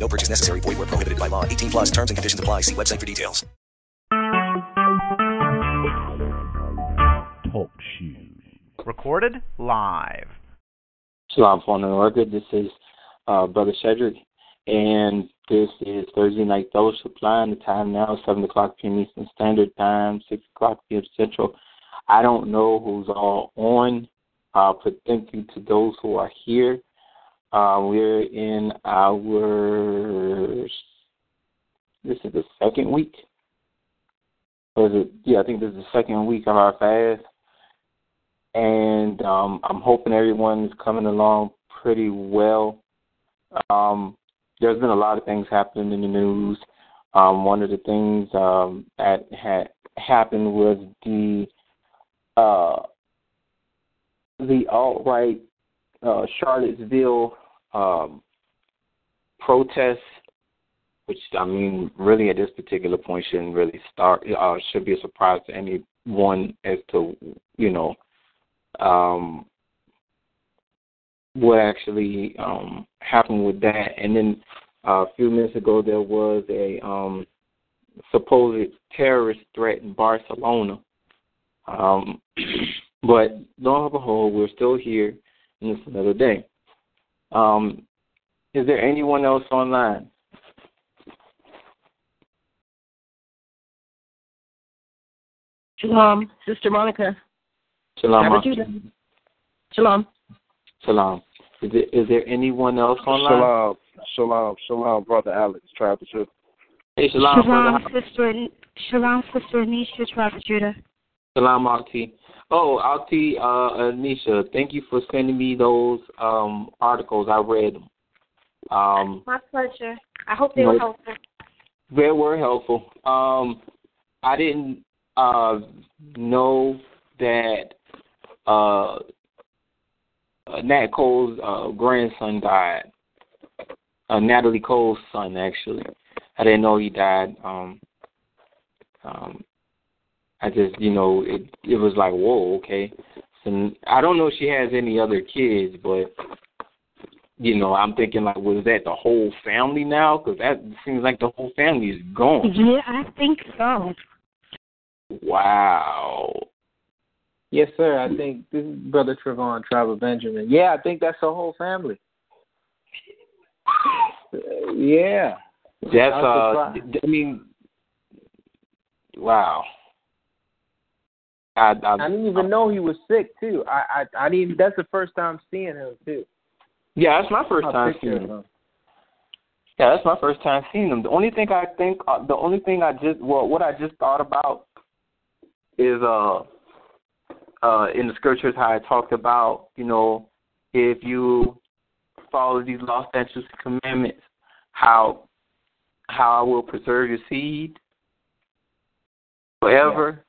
No purchase necessary. Void where prohibited by law. 18 plus terms and conditions apply. See website for details. Talk shoes. Recorded live. Shalom on the. This is uh, Brother Shedrick, and this is Thursday Night Fellowship Line. The time now is 7 o'clock p.m. Eastern Standard Time, 6 o'clock p.m. Central. I don't know who's all on, uh, but thank you to those who are here. Uh, we're in our, this is the second week. Or is it, yeah, I think this is the second week of our fast. And um, I'm hoping everyone is coming along pretty well. Um, there's been a lot of things happening in the news. Um, one of the things um, that had happened was the uh, the alt right uh, Charlottesville um, protests, which I mean, really at this particular point shouldn't really start. Uh, should be a surprise to anyone as to you know um, what actually um, happened with that. And then uh, a few minutes ago, there was a um, supposed terrorist threat in Barcelona. Um, but lo and behold, we're still here, and it's another day. Um, is there anyone else online? Shalom, Sister Monica. Shalom. Shalom. Shalom. Is there, is there anyone else online? Shalom, shalom, shalom, brother Alex, Travis. Hey, shalom, Shalom, brother. sister. Shalom, sister Anisha, Travis Judah. Shalom, Alti. Oh, Alti, uh, Anisha, thank you for sending me those um, articles. I read them. Um, My pleasure. I hope they were helpful. they were helpful. Um, I didn't uh, know that uh, uh, Nat Cole's uh, grandson died. Uh, Natalie Cole's son, actually. I didn't know he died. Um, um, I just, you know, it it was like, whoa, okay. And I don't know if she has any other kids, but you know, I'm thinking like, was that the whole family now? Because that seems like the whole family is gone. Yeah, I think so. Wow. Yes, sir. I think this is Brother Trevon Travel Benjamin. Yeah, I think that's the whole family. Yeah. That's I'm uh. I mean, wow. I I, I didn't even know he was sick too. I I I didn't. That's the first time seeing him too. yeah, that's my first time seeing him. him. Yeah, that's my first time seeing him. The only thing I think, uh, the only thing I just, well, what I just thought about is uh, uh, in the scriptures how I talked about, you know, if you follow these law, statutes, and commandments, how how I will preserve your seed forever.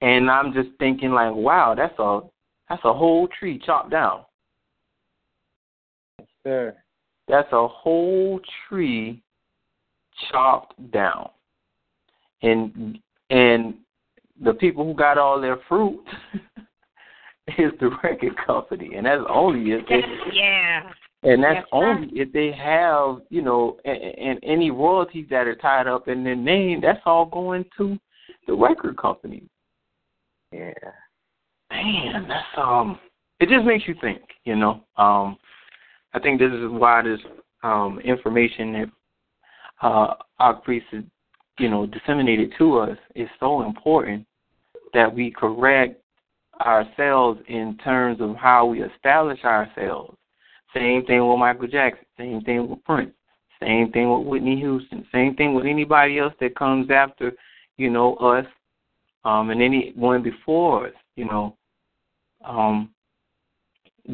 And I'm just thinking like, wow, that's a that's a whole tree chopped down. Yes, sir. That's a whole tree chopped down. And and the people who got all their fruit is the record company. And that's only if they Yeah. and that's Yes, only if they have, you know, and, and any royalties that are tied up in their name, that's all going to the record company. Yeah. Man, that's um it just makes you think, you know. Um I think this is why this um information that uh our priests you know, disseminated to us is so important that we correct ourselves in terms of how we establish ourselves. Same thing with Michael Jackson, same thing with Prince, same thing with Whitney Houston, same thing with anybody else that comes after, you know, us, um, and anyone before us, you know. Um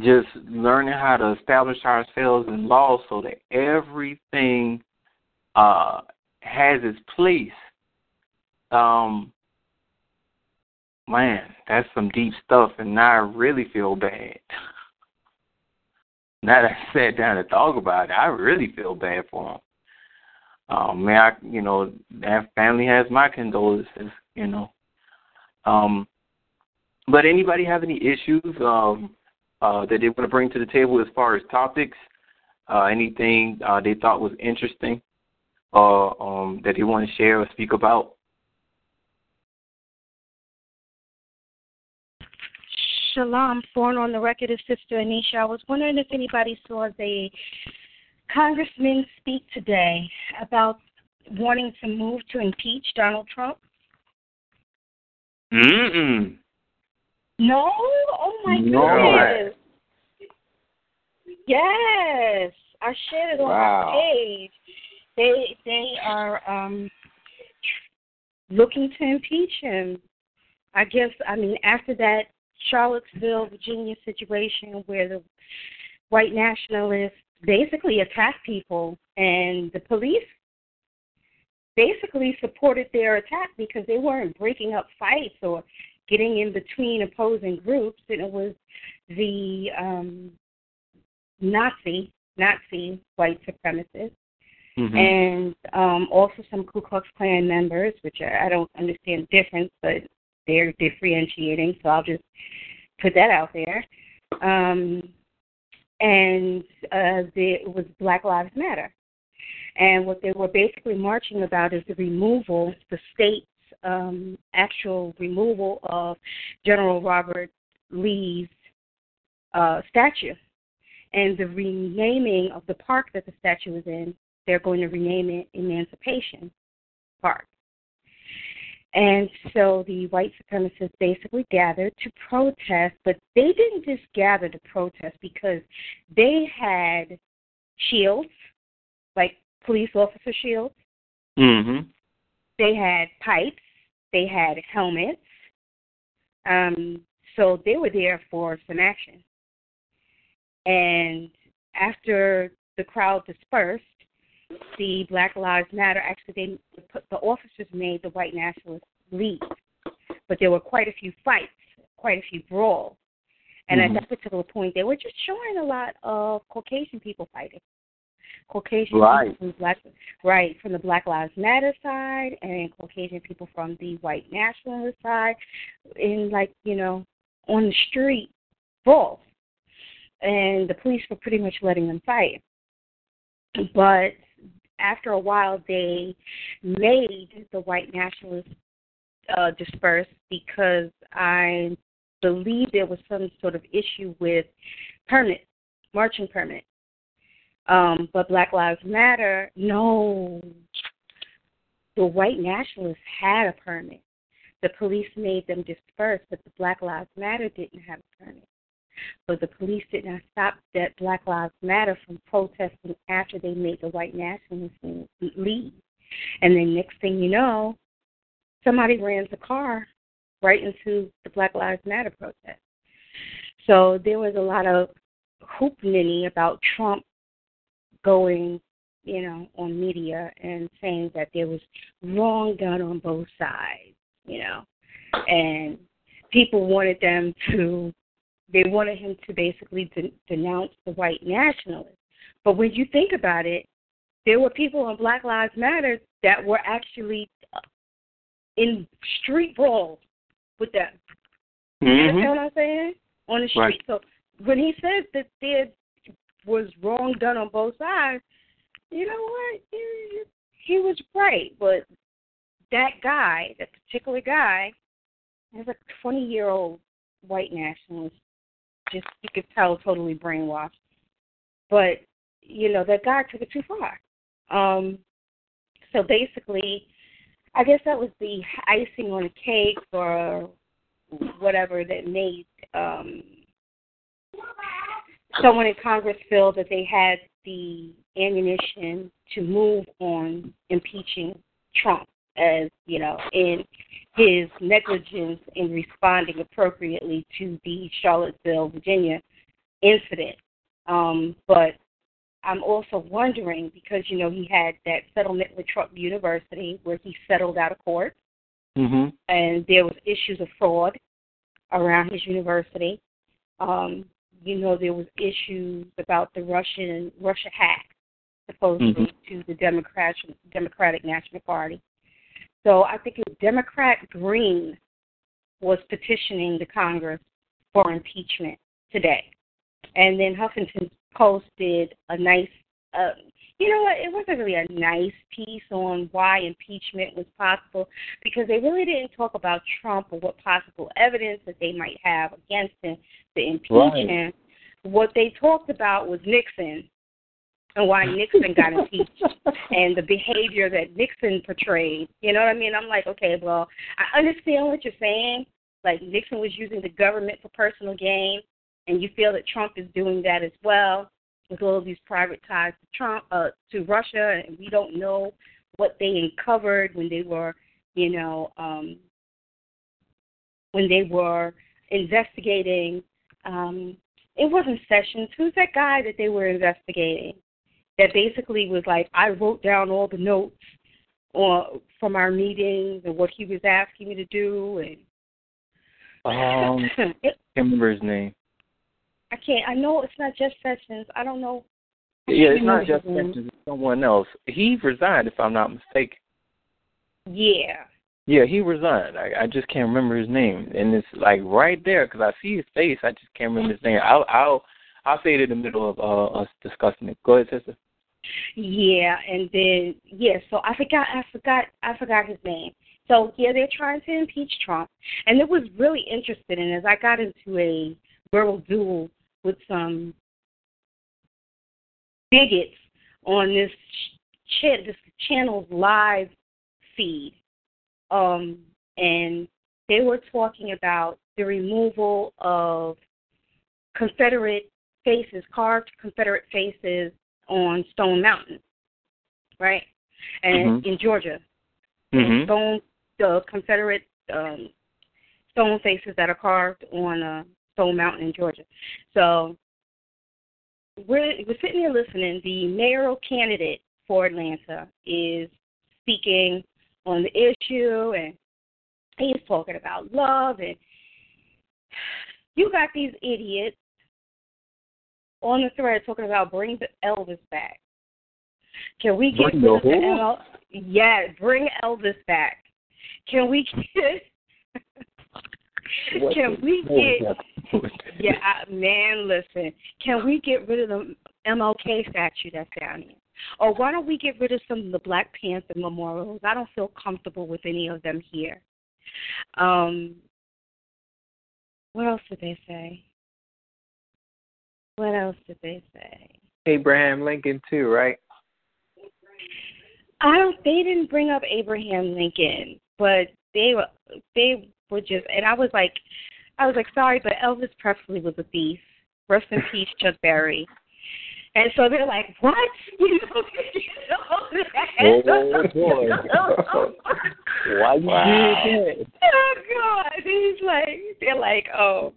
just learning how to establish ourselves in law so that everything uh has its place Um, man, that's some deep stuff, and now I really feel bad. Now that I sat down and thought about it, I really feel bad for him. Um, man, I, you know, that family has my condolences, you know. Um, but anybody have any issues um, uh, that they want to bring to the table as far as topics? Uh, anything uh, they thought was interesting, uh, um, that they want to share or speak about? Shalom, born on the record of Sister Anisha. I was wondering if anybody saw the congressman speak today about wanting to move to impeach Donald Trump. Mm-mm. No? Oh my No. goodness. Yes. I shared it on Wow. my page. They they are um looking to impeach him. I guess I mean after that Charlottesville, Virginia situation where the white nationalists basically attacked people and the police basically supported their attack because they weren't breaking up fights or getting in between opposing groups and it was the um Nazi Nazi white supremacists Mm-hmm. and um also some Ku Klux Klan members, which I, I don't understand the difference, but they're differentiating, so I'll just put that out there. Um and uh the, it was Black Lives Matter. And what they were basically marching about is the removal, the state's um, actual removal of General Robert Lee's uh, statue and the renaming of the park that the statue was in. They're going to rename it Emancipation Park. And so the white supremacists basically gathered to protest, but they didn't just gather to protest because they had shields, like police officer shields. Mm-hmm. They had pipes. They had helmets. Um, so they were there for some action. And after the crowd dispersed, the Black Lives Matter actually they the officers made the white nationalists leave, but there were quite a few fights, quite a few brawls, and Mhm. at that particular point they were just showing a lot of Caucasian people fighting. Caucasian Right. people from black right from the Black Lives Matter side and Caucasian people from the white nationalist side in like, you know, on the street brawls. And the police were pretty much letting them fight. But after a while they made the white nationalists uh disperse because I believe there was some sort of issue with permit, marching permit. Um, but Black Lives Matter, no. The white nationalists had a permit. The police made them disperse, but the Black Lives Matter didn't have a permit. But the police did not stop that Black Lives Matter from protesting after they made the white nationalists leave. And then next thing you know, somebody ran the car right into the Black Lives Matter protest. So there was a lot of hoopnini about Trump going, you know, on media and saying that there was wrong done on both sides, you know, and people wanted them to, they wanted him to basically de- denounce the white nationalists. But when you think about it, there were people on Black Lives Matter that were actually in street brawls with them. You Mm-hmm. understand what I'm saying? On the street. Right. So when he says that there was wrong done on both sides, you know what? He, he was right. But that guy, that particular guy, is a 20 year old white nationalist. Just you could tell, totally brainwashed. But you know that guy took it too far. Um, so basically, I guess that was the icing on the cake or whatever that made um, someone in Congress feel that they had the ammunition to move on impeaching Trump as, you know, in his negligence in responding appropriately to the Charlottesville, Virginia incident. Um, but I'm also wondering because, you know, he had that settlement with Trump University where he settled out of court Mhm. and there was issues of fraud around his university. Um, you know, there was issues about the Russian Russia hack supposedly Mhm. to the Democratic Democratic National Party. So I think it was Democrat Green was petitioning the Congress for impeachment today, and then Huffington Post did a nice. Uh, you know what? It wasn't really a nice piece on why impeachment was possible because they really didn't talk about Trump or what possible evidence that they might have against him to impeach Right. him. What they talked about was Nixon and why Nixon got impeached and the behavior that Nixon portrayed. You know what I mean? I'm like, okay, well, I understand what you're saying. Like Nixon was using the government for personal gain, and you feel that Trump is doing that as well with all of these private ties to Trump, uh, to Russia, and we don't know what they uncovered when they were, you know, um, when they were investigating. Um, it wasn't Sessions. Who's that guy that they were investigating? That basically was like, I wrote down all the notes or from our meetings and what he was asking me to do, and Um, it, can't remember his name. I can't. I know it's not just Sessions. I don't know. Yeah, it's not just. Sessions, it's someone else. He resigned, if I'm not mistaken. Yeah. Yeah, he resigned. I, I just can't remember his name, and it's like right there because I see his face. I just can't remember his name. I'll I'll I'll say it in the middle of uh, us discussing it. Go ahead, sister. Yeah, and then yeah, so I forgot I forgot I forgot his name. So yeah, they're trying to impeach Trump. And it was really interesting and as I got into a verbal duel with some bigots on this ch- this channel's live feed. Um and they were talking about the removal of Confederate faces, carved Confederate faces on Stone Mountain, right? And Mhm. in Georgia, Mhm. stone the Confederate um, stone faces that are carved on uh, Stone Mountain in Georgia. So we're we're sitting here listening. The mayoral candidate for Atlanta is speaking on the issue, and he's talking about love, and you got these idiots on the thread talking about bring the Elvis back. Can we get Bring the the? ML? Yeah, bring Elvis back. Can we get? What can we get? that? What was that? Yeah, I, man, listen. Can we get rid of the MLK statue that's down here? Or why don't we get rid of some of the Black Panther memorials? I don't feel comfortable with any of them here. Um, what else did they say? What else did they say? Abraham Lincoln too, right? I don't. They didn't bring up Abraham Lincoln, but they were they were just. And I was like, I was like, sorry, but Elvis Presley was a thief. Rest in peace, Chuck Berry. And so they're like, what? You know, you know Oh, boy. Why you did that? oh God! He's like, they're like, oh,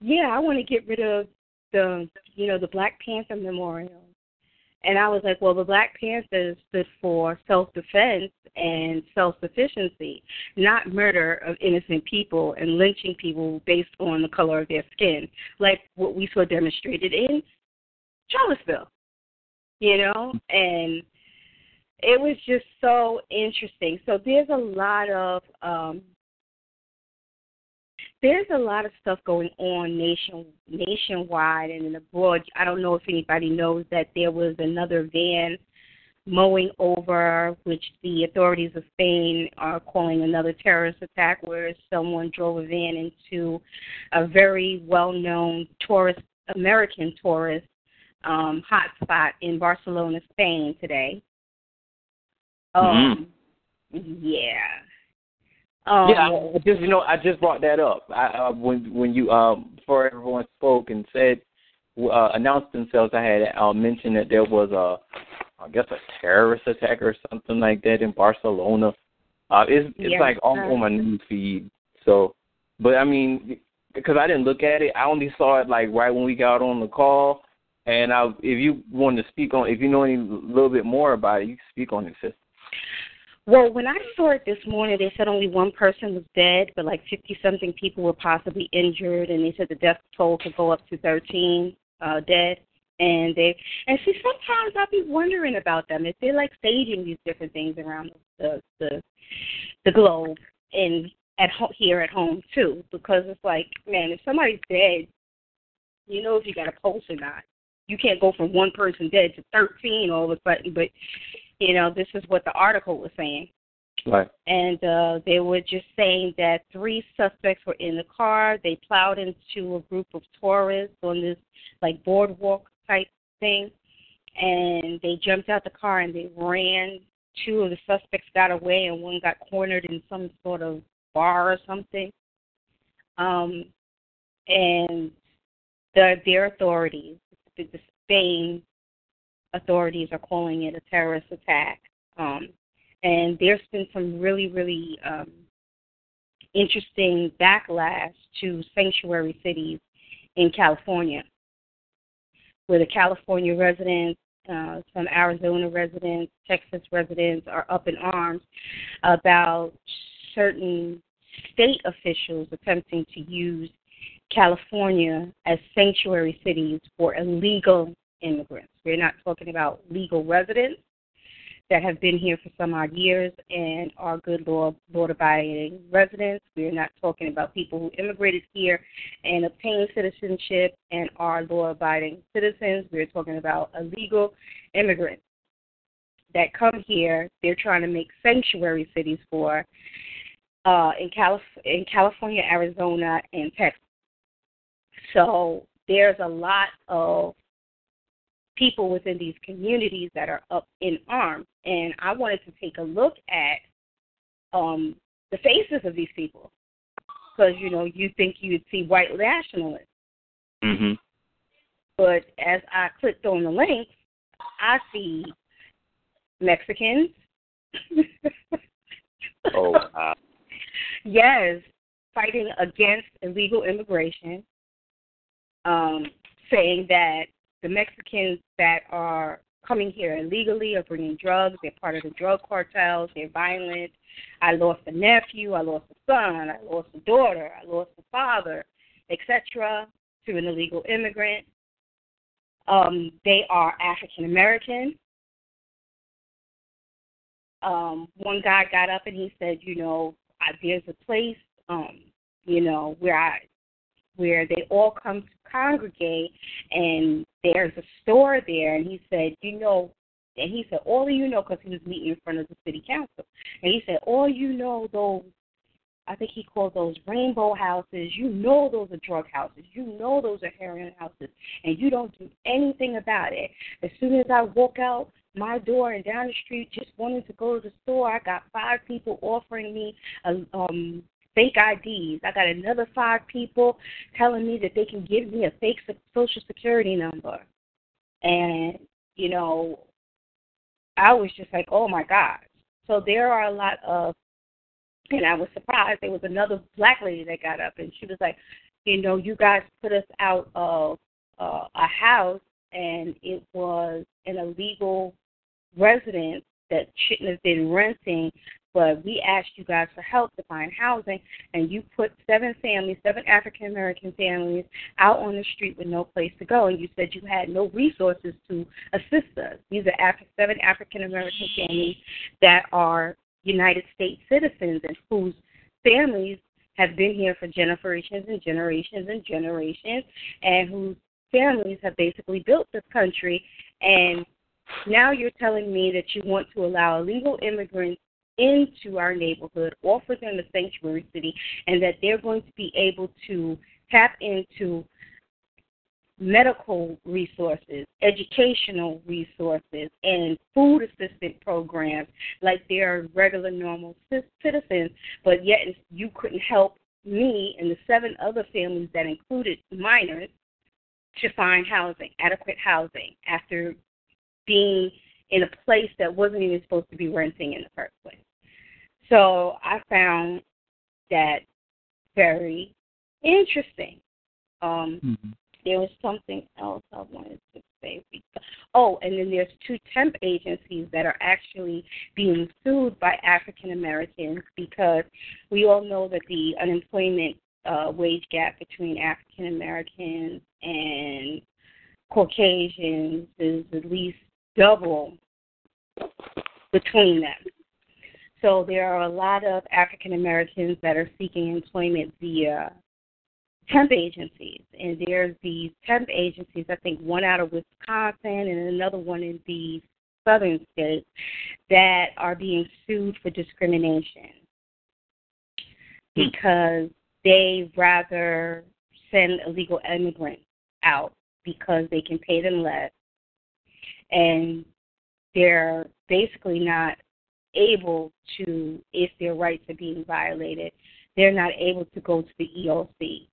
yeah, I want to get rid of the, you know, the Black Panther Memorial. And I was like, well, the Black Panthers stood for self-defense and self-sufficiency, not murder of innocent people and lynching people based on the color of their skin, like what we saw demonstrated in Charlottesville. You know, and it was just so interesting. So there's a lot of um there's a lot of stuff going on nation nationwide and in abroad. I don't know if anybody knows that there was another van mowing over, which the authorities of Spain are calling another terrorist attack, where someone drove a van into a very well-known tourist American tourist um, hotspot in Barcelona, Spain today. Um, yeah. Um, yeah, I, just you know I just brought that up. I, uh, when when you um before everyone spoke and said uh, announced themselves, I had uh, mentioned that there was a I guess a terrorist attack or something like that in Barcelona. Uh, it's it's Yes, like all on my news feed. So, but I mean, because I didn't look at it, I only saw it like right when we got on the call. And I, if you wanted to speak on, if you know any little bit more about it, you can speak on it, sis. Well, when I saw it this morning, they said only one person was dead, but like 50 something people were possibly injured, and they said the death toll could go up to 13 uh, dead. And they and see, sometimes I be wondering about them if they're like staging these different things around the the the globe and at home here at home too, because it's like, man, if somebody's dead, you know if you got a pulse or not. You can't go from one person dead to 13 all of a sudden, but you know, this is what the article was saying. Right. And uh, they were just saying that three suspects were in the car. They plowed into a group of tourists on this like boardwalk type thing, and they jumped out the car and they ran. Two of the suspects got away, and one got cornered in some sort of bar or something. Um, and the, their authorities, the, the Spain authorities are calling it a terrorist attack. Um, and there's been some really, really um, interesting backlash to sanctuary cities in California, where the California residents, uh, some Arizona residents, Texas residents are up in arms about certain state officials attempting to use California as sanctuary cities for illegal immigrants. We're not talking about legal residents that have been here for some odd years and are good law law abiding residents. We're not talking about people who immigrated here and obtained citizenship and are law abiding citizens. We're talking about illegal immigrants that come here. They're trying to make sanctuary cities for uh, in, Calif- in California, Arizona, and Texas. So there's a lot of people within these communities that are up in arms. And I wanted to take a look at um, the faces of these people because you know you think you'd see white nationalists, mm-hmm. but as I clicked on the link, I see Mexicans. oh wow! yes, fighting against illegal immigration, um, saying that the Mexicans that are coming here illegally are bringing drugs. They're part of the drug cartels. They're violent. I lost a nephew. I lost a son. I lost a daughter. I lost a father, etc. To an illegal immigrant. Um, they are African American. Um, one guy got up and he said, you know, I, there's a place, um, you know, where I where they all come to congregate and there's a store there and he said you know and he said all you know because he was meeting in front of the city council and he said all you know those I think he called those rainbow houses. You know those are drug houses. You know those are heroin houses, and you don't do anything about it. As soon as I walk out my door and down the street, just wanting to go to the store, I got five people offering me a um fake IDs. I got another five people telling me that they can give me a fake social security number. And, you know, I was just like, oh my God. So there are a lot of, and I was surprised. There was another black lady that got up and she was like, you know, you guys put us out of uh, a house and it was an illegal residence that shouldn't have been renting but we asked you guys for help to find housing, and you put seven families, seven African American families, out on the street with no place to go, and you said you had no resources to assist us. These are Af- seven African American families that are United States citizens and whose families have been here for generations and generations and generations, and whose families have basically built this country. And now you're telling me that you want to allow illegal immigrants into our neighborhood, offer them a sanctuary city, and that they're going to be able to tap into medical resources, educational resources, and food assistance programs like they're regular, normal citizens, but yet you couldn't help me and the seven other families that included minors to find housing, adequate housing, after being in a place that wasn't even supposed to be renting in the first place. So I found that very interesting. Um, mm-hmm. There was something else I wanted to say. Oh, and then there's two temp agencies that are actually being sued by African Americans because we all know that the unemployment uh, wage gap between African Americans and Caucasians is at least double between them. So there are a lot of African Americans that are seeking employment via temp agencies, and there's these temp agencies. I think one out of Wisconsin and another one in the southern states that are being sued for discrimination. Hmm. Because they rather send illegal immigrants out because they can pay them less. And they're basically not able to if their rights are being violated they're not able to go to the EOC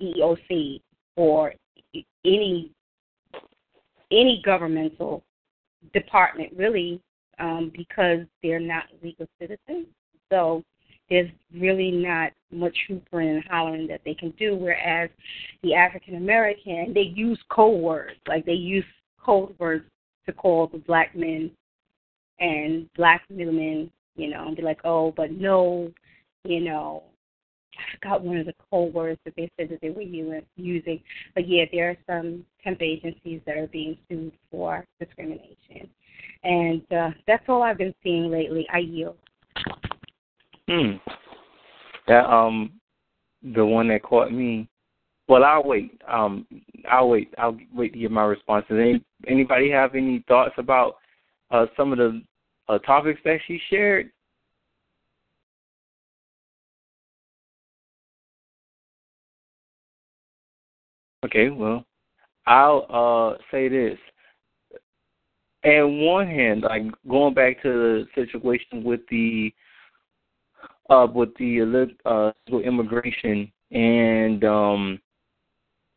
EOC or any any governmental department really um, because they're not legal citizens. So there's really not much hoopering and hollering that they can do. Whereas the African American, they use code words, like they use code words to call the black men and black women, you know, and be like, oh, but no, you know, I forgot one of the code words that they said that they were using. But yeah, there are some temp agencies that are being sued for discrimination. And uh, that's all I've been seeing lately. I yield. Hmm. That um, the one that caught me. Well, I'll wait. Um, I'll wait. I'll wait to get my responses. Any, anybody have any thoughts about uh, some of the uh, topics that she shared? Okay, well, I'll uh say this. And one hand, like going back to the situation with the uh with the uh immigration and um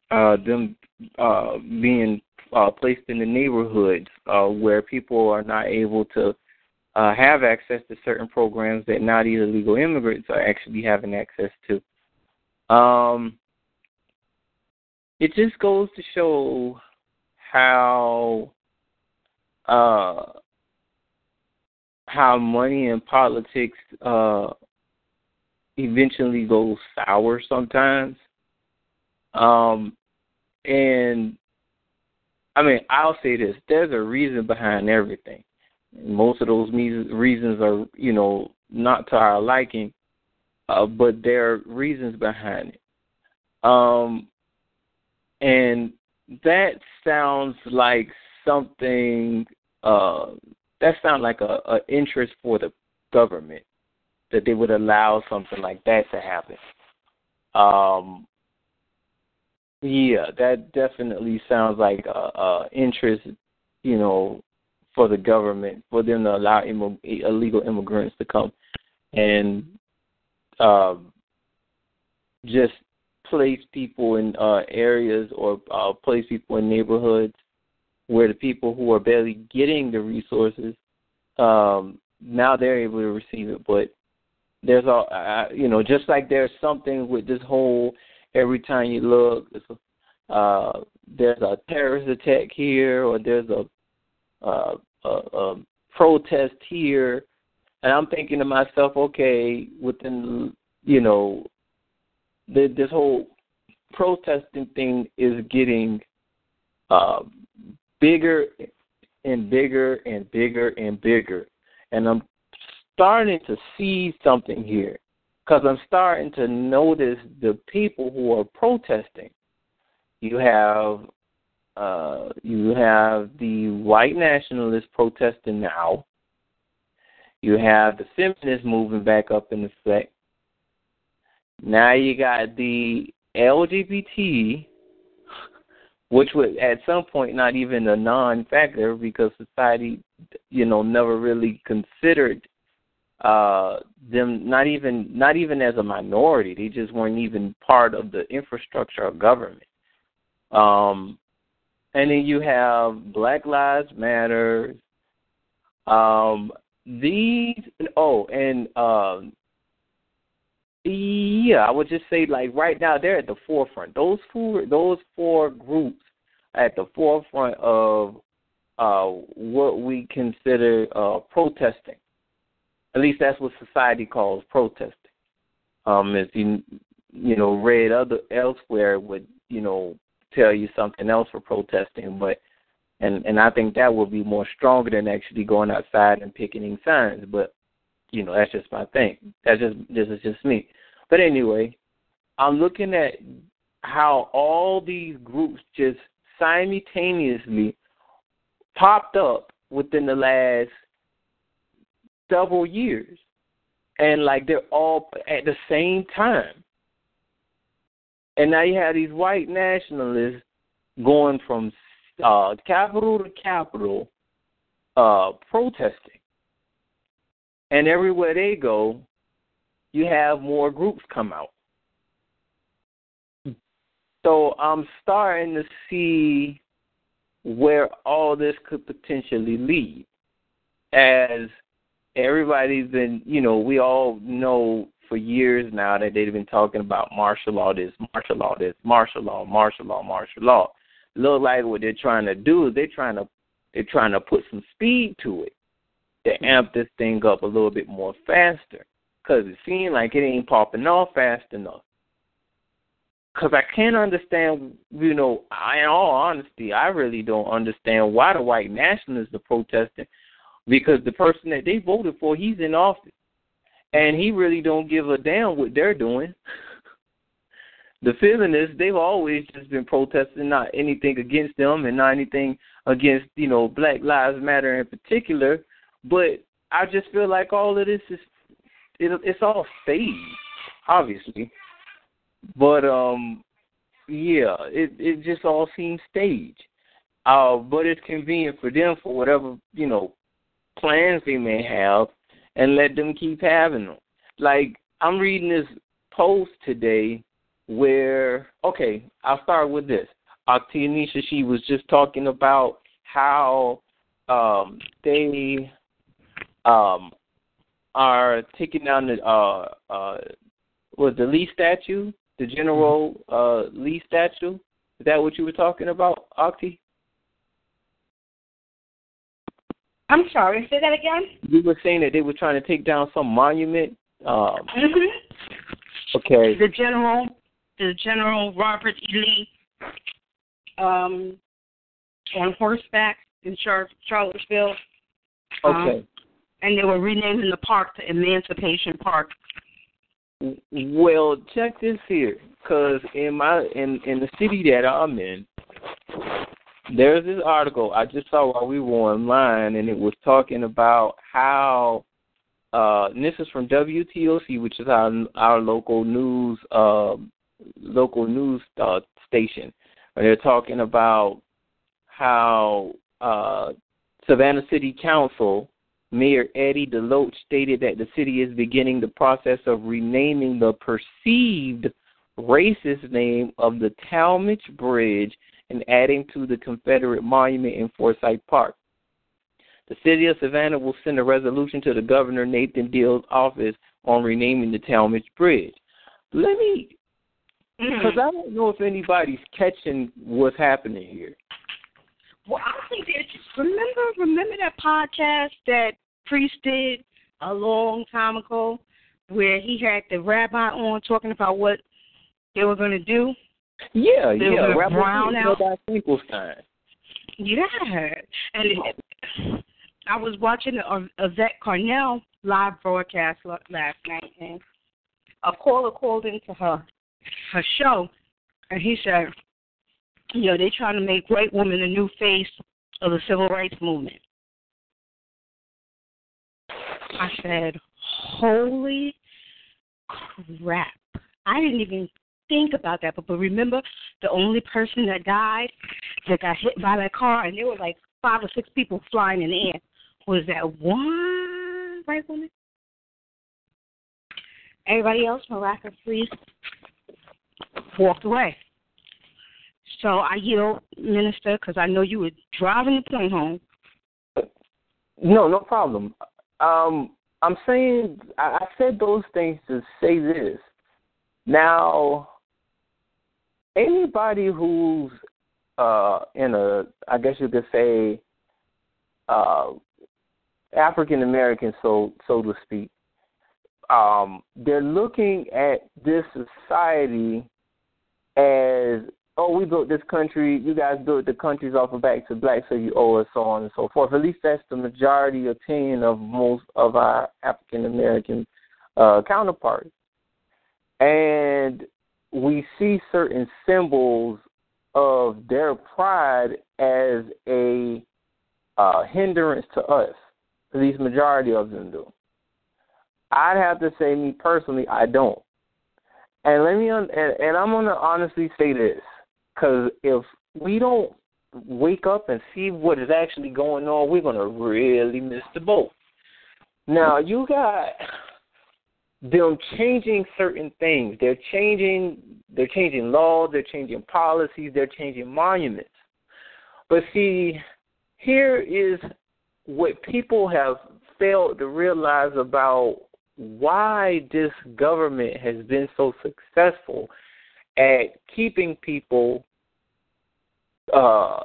uh them uh being uh placed in the neighborhoods uh where people are not able to uh have access to certain programs that not even legal immigrants are actually having access to. Um it just goes to show how uh how money and politics uh eventually goes sour sometimes um and i mean i'll say this there's a reason behind everything most of those reasons are you know not to our liking uh but there are reasons behind it um and that sounds like something uh that sounds like a, a interest for the government that they would allow something like that to happen. Um yeah, that definitely sounds like a, a interest, you know, for the government for them to allow Im- illegal immigrants to come and um, just place people in uh, areas or uh, place people in neighborhoods where the people who are barely getting the resources um, now they're able to receive it. But there's a uh, you know just like there's something with this whole every time you look uh, there's a terrorist attack here or there's a, uh, a, a protest here and I'm thinking to myself, okay, within you know the, this whole protesting thing is getting uh, bigger and bigger and bigger and bigger. And I'm starting to see something here because I'm starting to notice the people who are protesting. You have uh, you have the white nationalists protesting now. You have the feminists moving back up in effect. Now you got the LGBT, which was at some point not even a non-factor because society, you know, never really considered uh them not even not even as a minority they just weren't even part of the infrastructure of government um and then you have black lives matter um these oh and um yeah, I would just say like right now they're at the forefront. Those four those four groups at the forefront of uh, what we consider uh, protesting. At least that's what society calls protesting. Um, if you you know read other elsewhere, would you know tell you something else for protesting, but and and I think that would be more stronger than actually going outside and picketing signs. But you know that's just my thing. That's just this is just me. But anyway, I'm looking at how all these groups just simultaneously popped up within the last several years. And like they're all at the same time. And now you have these white nationalists going from uh, capital to capital uh, protesting. And everywhere they go, you have more groups come out. So I'm starting to see where all this could potentially lead. As everybody's been, you know, we all know for years now that they've been talking about martial law this, martial law this, martial law, martial law, martial law. Look like what they're trying to do is they're trying to they're trying to put some speed to it to amp this thing up a little bit more faster because it seems like it ain't popping off fast enough because I can't understand, you know, in all honesty, I really don't understand why the white nationalists are protesting because the person that they voted for, he's in office. And he really don't give a damn what they're doing. the feminists, they've always just been protesting not anything against them and not anything against, you know, Black Lives Matter in particular. But I just feel like all of this is it, it's all staged, obviously. But um, yeah, it it just all seems staged. Uh, but it's convenient for them for whatever you know plans they may have, and let them keep having them. Like I'm reading this post today where okay, I'll start with this. Octanisha, she was just talking about how um, they um, are taking down the uh, uh, was the Lee statue the General uh, Lee statue. Is that what you were talking about, Octi? I'm sorry. Say that again. You were saying that they were trying to take down some monument. Um, mm-hmm. Okay. The General, the General Robert E. Lee, um, on horseback in Char- Charlottesville. Um, okay. Um, and they were renaming the park to Emancipation Park. Well, check this here, because in my in in the city that I'm in, there's this article I just saw while we were online, and it was talking about how. Uh, this is from WTOC, which is our our local news uh, local news uh, station. And they're talking about how uh, Savannah City Council Mayor Eddie DeLoach stated that the city is beginning the process of renaming the perceived racist name of the Talmadge Bridge and adding to the Confederate monument in Forsyth Park. The city of Savannah will send a resolution to the governor Nathan Deal's office on renaming the Talmadge Bridge. Let me, because mm. I don't know if anybody's catching what's happening here. Well, I think that remember remember that podcast that Priest did a long time ago, where he had the rabbi on talking about what they were going to do. Yeah, they yeah, Rabbi brown out. Finkelstein. Yeah, and it, I was watching a Yvette Carnell live broadcast last night, and a caller called into her her show, and he said, you know, they're trying to make white women the new face of the civil rights movement. I said, holy crap. I didn't even think about that. But, but remember, the only person that died that got hit by that car, and there were like five or six people flying in the air, was that one white woman? Everybody else miraculously walked away. So I yield, Minister, because I know you were driving the plane home. No, no problem. Um, I'm saying I, I said those things to say this. Now, anybody who's uh, in a, I guess you could say, uh, African American, so so to speak. Um, they're looking at this society as, oh, we built this country, you guys built the countries off of back to black, so you owe us, so on and so forth. At least that's the majority opinion of most of our African American uh, counterparts. And we see certain symbols of their pride as a uh, hindrance to us. At least majority of them do. I'd have to say, me personally, I don't. And let me, and, and I'm gonna honestly say this, because if we don't wake up and see what is actually going on, we're gonna really miss the boat. Now you got them changing certain things. They're changing they're changing laws, they're changing policies, they're changing monuments. But see, here is what people have failed to realize about why this government has been so successful at keeping people uh,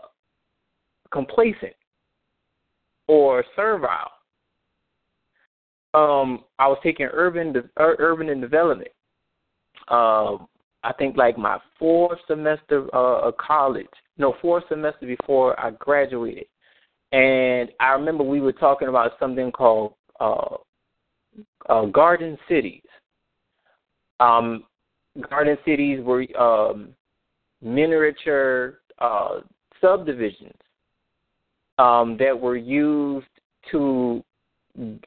complacent or servile. Um, I was taking urban de- urban and development. Um, I think like my fourth semester uh, of college, no, fourth semester before I graduated, and I remember we were talking about something called uh, uh, garden cities. Um, garden cities were um, miniature uh, subdivisions um, that were used to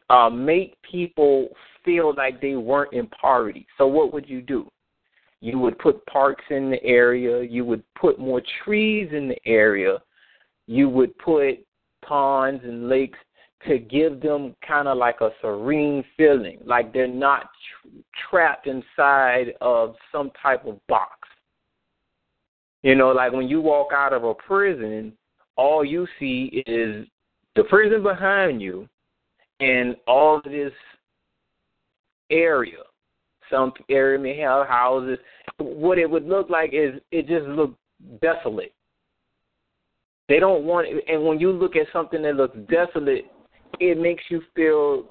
uh, make people feel like they weren't in poverty. So what would you do? You would put parks in the area. You would put more trees in the area. You would put ponds and lakes to give them kind of like a serene feeling, like they're not tra- trapped inside of some type of box. You know, like when you walk out of a prison, all you see is the prison behind you and all of this area. Some area may have houses. What it would look like is it just look desolate. They don't want it, and when you look at something that looks desolate, it makes you feel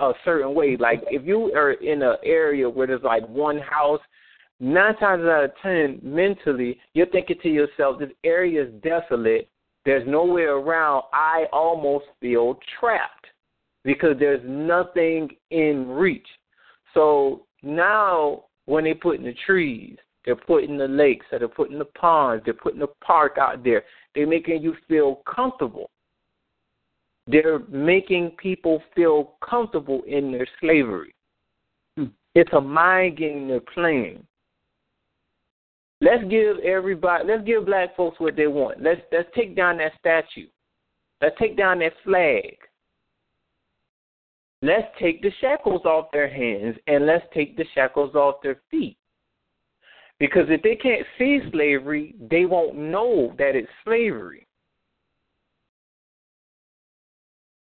a certain way. Like if you are in an area where there's like one house, nine times out of ten, mentally, you're thinking to yourself, this area is desolate. There's nowhere around. I almost feel trapped because there's nothing in reach. So now when they put in the trees, they're putting the lakes, they're putting the ponds, they're putting the park out there. They're making you feel comfortable. They're making people feel comfortable in their slavery. Hmm. It's a mind game they're playing. Let's give everybody let's give black folks what they want. Let's let's take down that statue. Let's take down that flag. Let's take the shackles off their hands and let's take the shackles off their feet. Because if they can't see slavery, they won't know that it's slavery.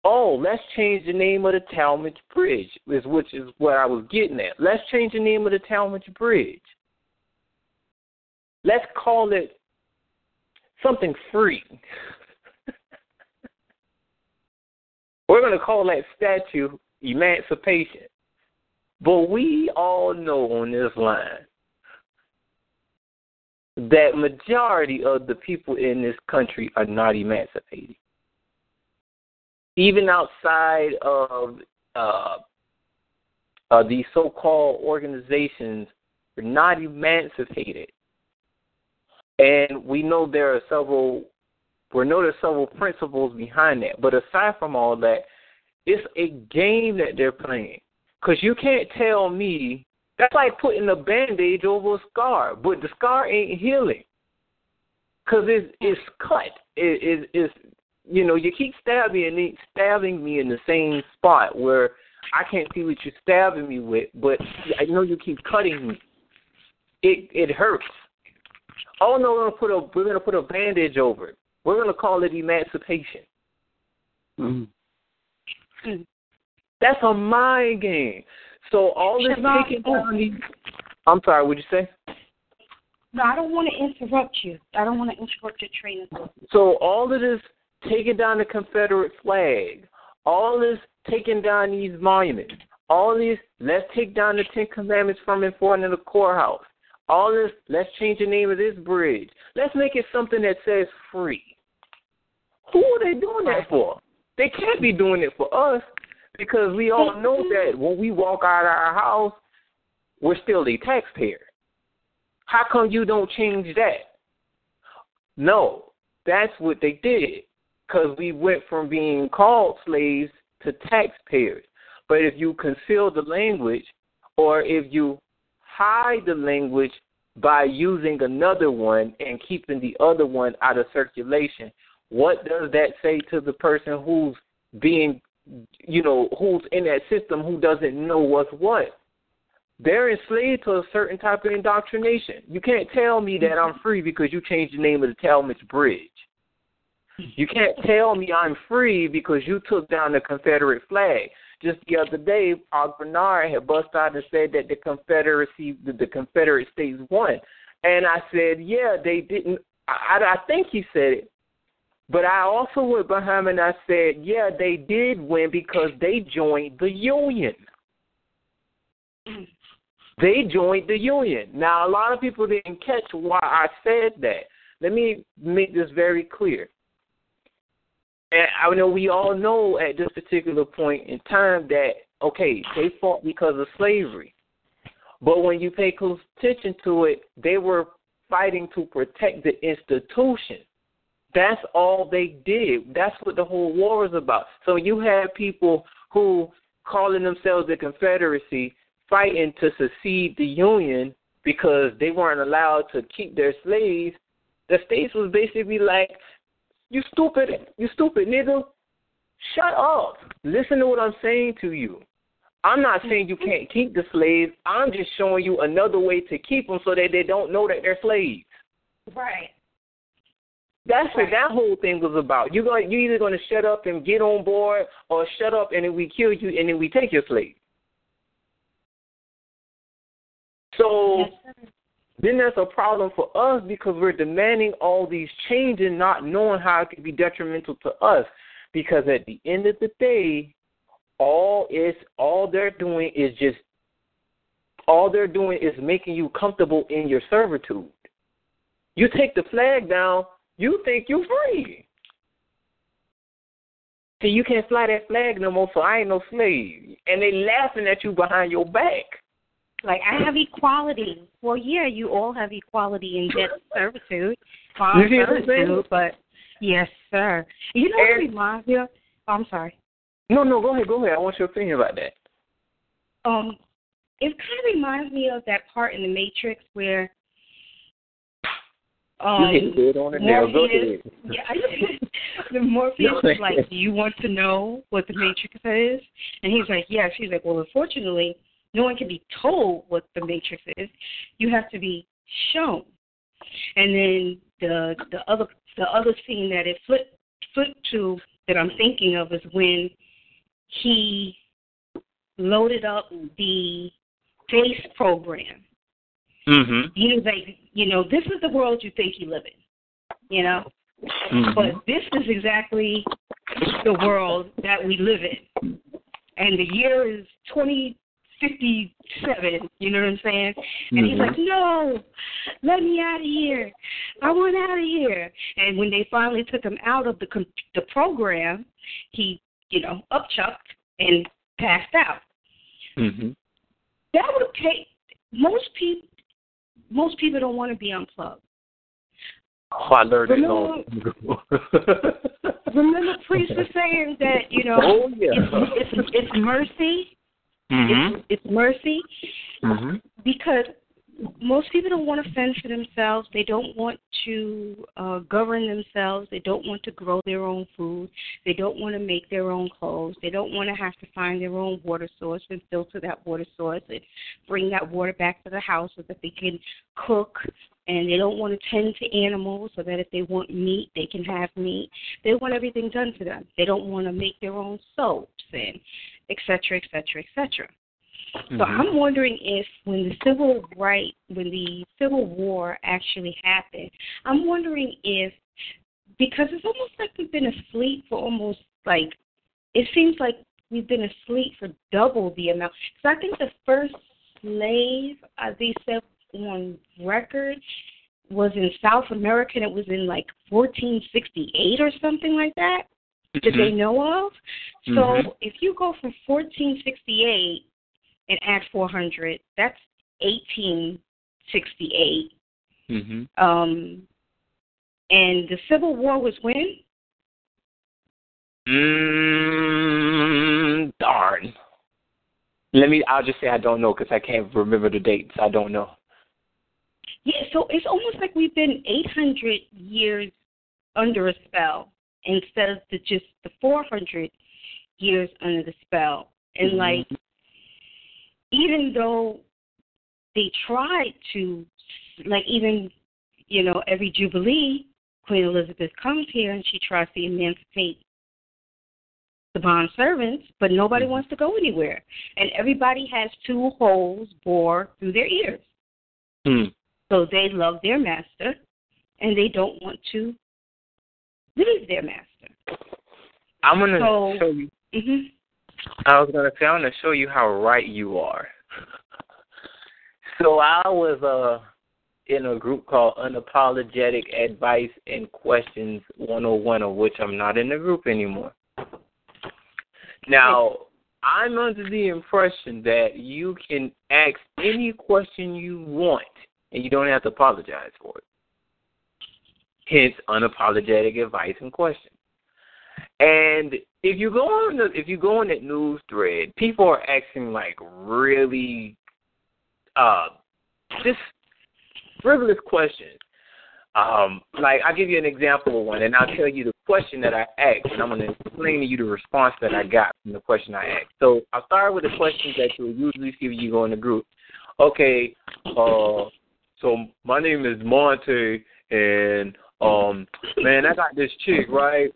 Oh, let's change the name of the Talmadge Bridge, which is what I was getting at. Let's change the name of the Talmadge Bridge. Let's call it something free. We're going to call that statue emancipation. But we all know on this line that majority of the people in this country are not emancipated even outside of uh, uh, these so-called organizations, are not emancipated. And we know there are several. We know there's several principles behind that. But aside from all that, it's a game that they're playing. Because you can't tell me that's like putting a bandage over a scar, but the scar ain't healing. Cause it's it's cut. It, it, it's you know, you keep stabbing me, and stabbing me in the same spot where I can't see what you're stabbing me with, but I know you keep cutting me. It it hurts. Oh no, we're gonna put a we're gonna put a bandage over it. We're gonna call it emancipation. Mm-hmm. That's a mind game. So all this taking down these. I'm sorry. What'd you say? No, I don't want to interrupt you. I don't want to interrupt your train of thought. So all of this taking down the Confederate flag, all this taking down these monuments, all this let's take down the Ten Commandments from in front of the courthouse. All this let's change the name of this bridge. Let's make it something that says free. Who are they doing that for? They can't be doing it for us because we all know that when we walk out of our house, we're still a taxpayer. How come you don't change that? No, that's what they did because we went from being called slaves to taxpayers. But if you conceal the language or if you hide the language by using another one and keeping the other one out of circulation, what does that say to the person who's being, you know, who's in that system who doesn't know what's what? They're enslaved to a certain type of indoctrination. You can't tell me that I'm free because you changed the name of the Talmadge Bridge. You can't tell me I'm free because you took down the Confederate flag. Just the other day, Paul Bernard had busted out and said that the Confederacy, the, the Confederate States won, and I said, yeah, they didn't. I, I think he said it, but I also went behind and I said, yeah, they did win because they joined the Union. They joined the Union. Now, a lot of people didn't catch why I said that. Let me make this very clear. And I know we all know at this particular point in time that, okay, they fought because of slavery. But when you pay close attention to it, they were fighting to protect the institution. That's all they did. That's what the whole war is about. So you have people who calling themselves the Confederacy fighting to secede the Union because they weren't allowed to keep their slaves. The states was basically like, "You stupid, you stupid nigga, shut up. Listen to what I'm saying to you. I'm not saying you can't keep the slaves. I'm just showing you another way to keep them so that they don't know that they're slaves." Right. That's what that whole thing was about. You're going, you're either going to shut up and get on board, or shut up and then we kill you and then we take your slave. So Yes, then that's a problem for us because we're demanding all these changes, not knowing how it could be detrimental to us. Because at the end of the day, all is all they're doing is just all they're doing is making you comfortable in your servitude. You take the flag down, you think you're free. See, you can't fly that flag no more, so I ain't no slave. And they laughing at you behind your back. Like I have equality. Well, yeah, you all have equality in debt servitude, farm You see what I'm servitude, but yes, sir. You know what reminds me of? Oh, I'm sorry. No, no, go ahead, go ahead. I want your opinion about that. Um, it kind of reminds me of that part in the Matrix where um, you hit it on the nail. Go Morpheus, ahead. yeah, the Morpheus is like, "Do you want to know what the Matrix is?" And he's like, "Yes." He's like, "Well, unfortunately, no one can be told what the Matrix is. You have to be shown." And then the the other the other scene that it flipped flipped to that I'm thinking of is when he loaded up the face program. Mm-hmm. He was like, you know, this is the world you think you live in, you know, Mhm. but this is exactly the world that we live in, and the year is twenty fifty seven. You know what I'm saying? And he's Mhm. like, no, let me out of here. I want out of here. And when they finally took him out of the com- the program, he, you know, upchucked and passed out. Mm-hmm. That would take most people. Most people don't want to be unplugged. Oh, I learned it long Remember, priest was saying that you know Oh, yeah. it's, it's it's mercy. Mm-hmm. It's, it's mercy Mm-hmm. because most people don't want to fend for themselves. They don't want to uh, govern themselves. They don't want to grow their own food. They don't want to make their own clothes. They don't want to have to find their own water source and filter that water source and bring that water back to the house so that they can cook. And they don't want to tend to animals so that if they want meat, they can have meat. They want everything done for them. They don't want to make their own soaps and et cetera, et cetera, et cetera. So I'm wondering if when the civil right, when the Civil War actually happened, I'm wondering if because it's almost like we've been asleep for almost like it seems like we've been asleep for double the amount. Because I think the first slave uh, they said on record was in South America, and it was in like 1468 or something like that that they know of. So Mhm. if you go from 1468 and add 400, that's 1868. Mhm. Um, and the Civil War was when? Mm, darn. Let me. I'll just say I don't know because I can't remember the dates. I don't know. Yeah, so it's almost like we've been 800 years under a spell instead of the just the 400 years under the spell. And Mhm. like, even though they tried to, like, even you know, every Jubilee, Queen Elizabeth comes here and she tries to emancipate the bond servants, but nobody wants to go anywhere, and everybody has two holes bored through their ears. Hmm. So they love their master and they don't want to leave their master. I'm gonna So- show you. Mhm. I was gonna say I'm gonna show you how right you are. So I was uh in a group called Unapologetic Advice and Questions 101, of which I'm not in the group anymore. Now, I'm under the impression that you can ask any question you want and you don't have to apologize for it. Hence, unapologetic advice and questions. And if you go on the if you go on that news thread, people are asking like really uh just frivolous questions. Um, like I'll give you an example of one and I'll tell you the question that I asked and I'm gonna explain to you the response that I got from the question I asked. So I'll start with the questions that you'll usually see when you go in the group. Okay, uh so my name is Monte and um man I got this chick, right?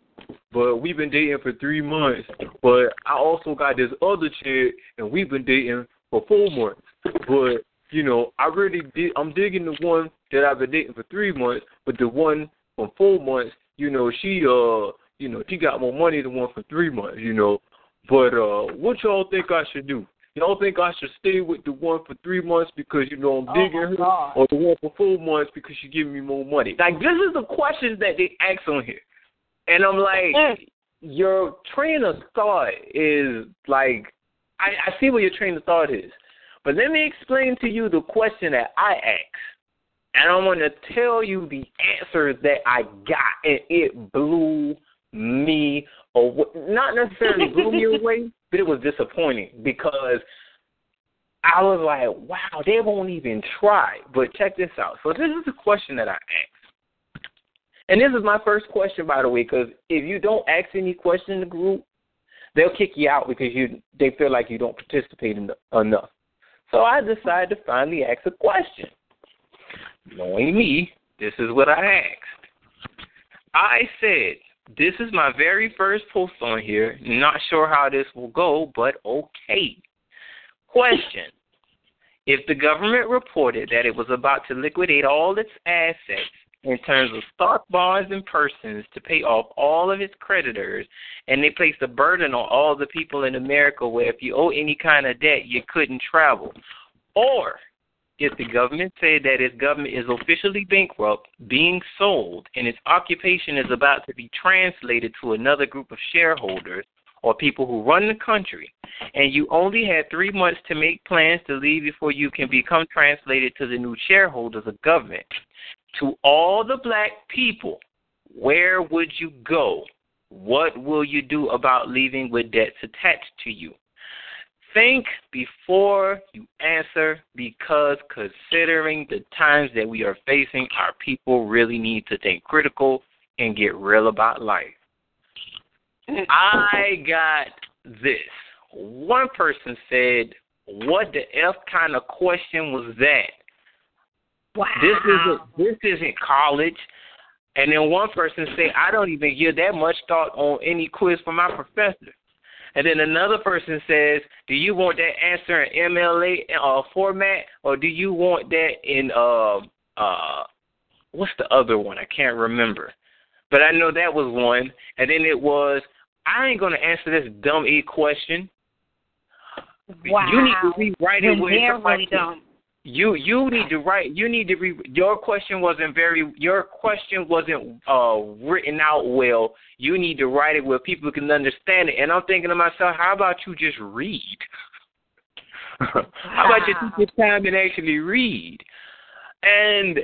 But we've been dating for three months. But I also got this other chick and we've been dating for four months. But you know, I really did. I'm digging the one that I've been dating for three months, but the one from four months, you know, she uh, you know, she got more money than one for three months, you know. But uh, what y'all think I should do? Y'all think I should stay with the one for three months because you know I'm oh, digging her, or the one for four months because she giving me more money? Like this is the questions that they ask on here, and I'm like, mm. your train of thought is like, I, I see where your train of thought is. But let me explain to you the question that I asked. And I'm going to tell you the answers that I got, and it blew me away. Not necessarily blew me away, but it was disappointing because I was like, wow, they won't even try. But check this out. So this is the question that I asked. And this is my first question, by the way, because if you don't ask any question in the group, they'll kick you out because you they feel like you don't participate in the, enough. So I decided to finally ask a question. Knowing me, this is what I asked. I said, this is my very first post on here. Not sure how this will go, but okay. Question. If the government reported that it was about to liquidate all its assets in terms of stock bonds and persons to pay off all of its creditors, and they placed a burden on all the people in America where if you owe any kind of debt, you couldn't travel. Or if the government said that its government is officially bankrupt, being sold, and its occupation is about to be translated to another group of shareholders or people who run the country, and you only had three months to make plans to leave before you can become translated to the new shareholders of government. To all the black people, where would you go? What will you do about leaving with debts attached to you? Think before you answer because considering the times that we are facing, our people really need to think critical and get real about life. I got this. One person said, What the F kind of question was that? Wow. This isn't this isn't college. And then one person said, I don't even give that much thought on any quiz from my professor. And then another person says, "Do you want that answer in MLA uh, format, or do you want that in uh uh what's the other one? I can't remember, but I know that was one. And then it was, I ain't gonna answer this dumb e question. Wow. You need to rewrite it with somebody. really dumb. You you need to write. You need to re. Your question wasn't very. Your question wasn't uh written out well. You need to write it where people can understand it. And I'm thinking to myself, how about you just read? how about you take your time and actually read? And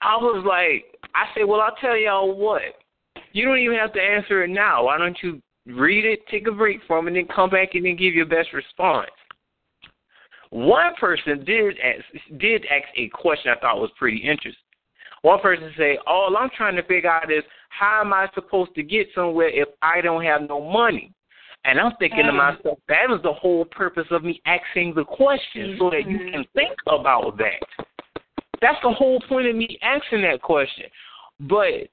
I was like, I said, well, I'll tell y'all what. You don't even have to answer it now. Why don't you read it, take a break from it, and then come back and then give your best response? One person did ask, did ask a question I thought was pretty interesting. One person said, "All I'm trying to figure out is how am I supposed to get somewhere if I don't have no money?" And I'm thinking to myself, that is the whole purpose of me asking the question, so that you mm-hmm. can think about that. That's the whole point of me asking that question. But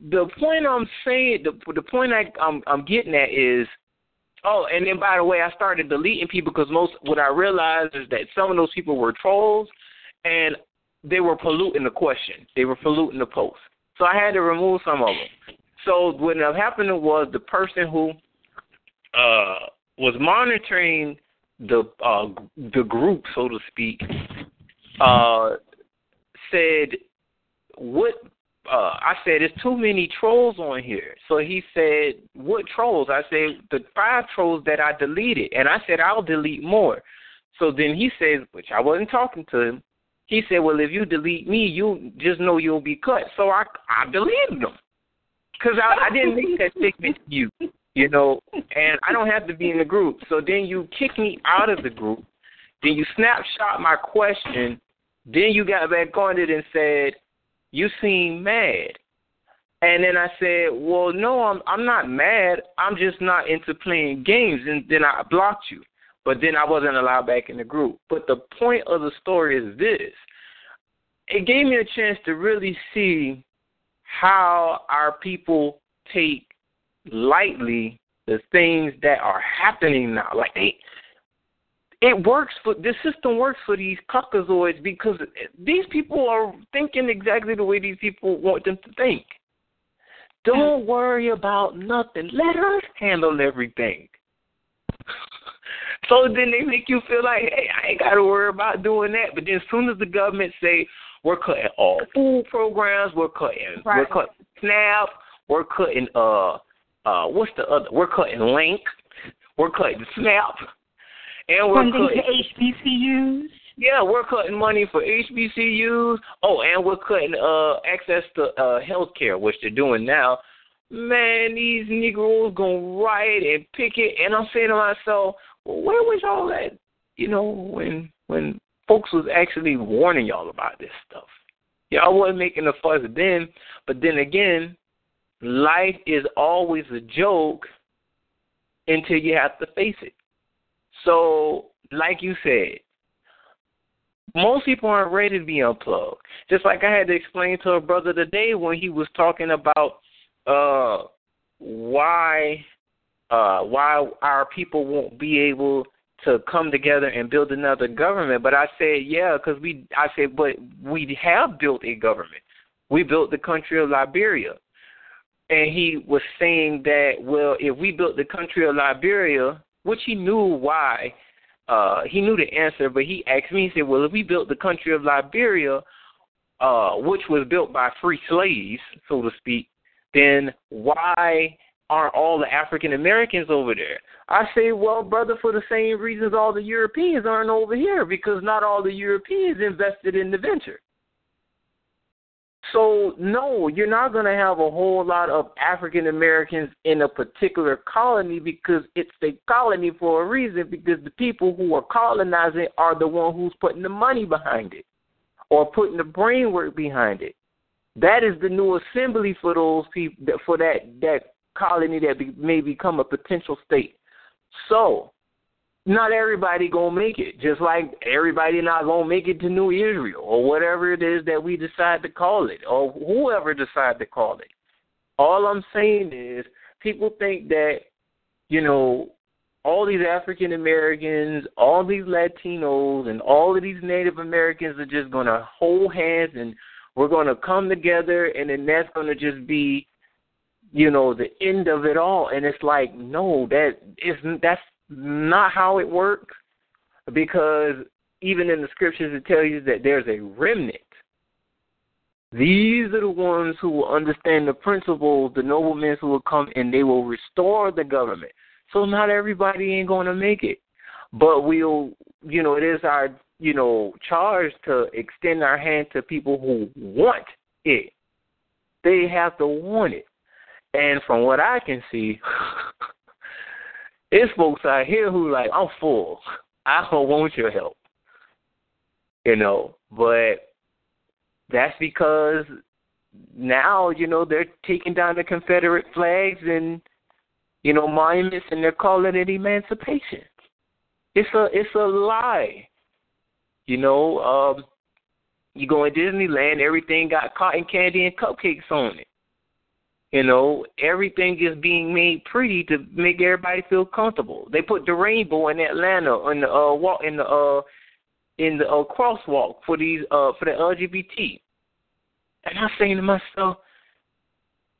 the point I'm saying, the the point I, I'm I'm getting at is Oh, and then by the way, I started deleting people because most what I realized is that some of those people were trolls, and they were polluting the question. They were polluting the post. So I had to remove some of them. So what ended up happening was the person who uh, was monitoring the uh, the group, so to speak, uh, said, "What uh, I said, there's too many trolls on here. So he said, what trolls? I said, the five trolls that I deleted. And I said, I'll delete more. So then he says, which I wasn't talking to him, he said, well, if you delete me, you just know you'll be cut. So I, I deleted them. Because I, I didn't make that statement to you, you know, and I don't have to be in the group. So then you kick me out of the group. Then you snapshot my question. Then you got back on it and said, you seem mad. And then I said, well, no, I'm I'm not mad. I'm just not into playing games. And then I blocked you. But then I wasn't allowed back in the group. But the point of the story is this. It gave me a chance to really see how our people take lightly the things that are happening now. Like they it works for this system works for these caucasoids because these people are thinking exactly the way these people want them to think. Don't worry about nothing. Let us handle everything. so then they make you feel like, hey, I ain't got to worry about doing that. But then as soon as the government say we're cutting all food programs, we're cutting, Right. we're cutting SNAP, we're cutting uh uh what's the other? We're cutting Link, we're cutting SNAP, and we're Funding cutting to HBCUs. yeah, we're cutting money for HBCUs. Oh, and we're cutting uh access to uh health care, which they're doing now. Man, these Negroes gonna riot and picket, and I'm saying to myself, well, where was y'all at? You know, when when folks was actually warning y'all about this stuff. Y'all wasn't making a fuss then, but then again, life is always a joke until you have to face it. So, like you said, most people aren't ready to be unplugged. Just like I had to explain to a brother today when he was talking about uh why uh why our people won't be able to come together and build another government. But I said, yeah, because we I said, but we have built a government. We built the country of Liberia. And he was saying that, well, if we built the country of Liberia, which he knew why, uh, he knew the answer, but he asked me, he said, well, if we built the country of Liberia, uh, which was built by free slaves, so to speak, then why aren't all the African Americans over there? I say, well, brother, for the same reasons all the Europeans aren't over here, because not all the Europeans invested in the venture. So, no, you're not going to have a whole lot of African Americans in a particular colony because it's a colony for a reason because the people who are colonizing are the one who's putting the money behind it or putting the brain work behind it. That is the new assembly for those people for that that colony that be, may become a potential state. So, not everybody gonna make it. Just like everybody not gonna make it to New Israel or whatever it is that we decide to call it, or whoever decide to call it. All I'm saying is, people think that, you know, all these African Americans, all these Latinos, and all of these Native Americans are just to hold hands and we're to come together, and then that's to just be, you know, the end of it all. And it's like, no, that isn't. That's not how it works, because even in the scriptures it tells you that there's a remnant. These are the ones who will understand the principles, the noblemen who will come and they will restore the government. So not everybody ain't going to make it. But we'll, you know, it is our, you know, charge to extend our hand to people who want it. They have to want it. And from what I can see, it's folks out here who like, I'm full. I don't want your help. You know, but that's because now, you know, they're taking down the Confederate flags and you know, monuments and they're calling it emancipation. It's a it's a lie. You know, um you go in Disneyland, everything got cotton candy and cupcakes on it. You know, everything is being made pretty to make everybody feel comfortable. They put the rainbow in Atlanta in the uh walk in the uh in the uh, crosswalk for these uh for the LGBT. And I'm saying to myself,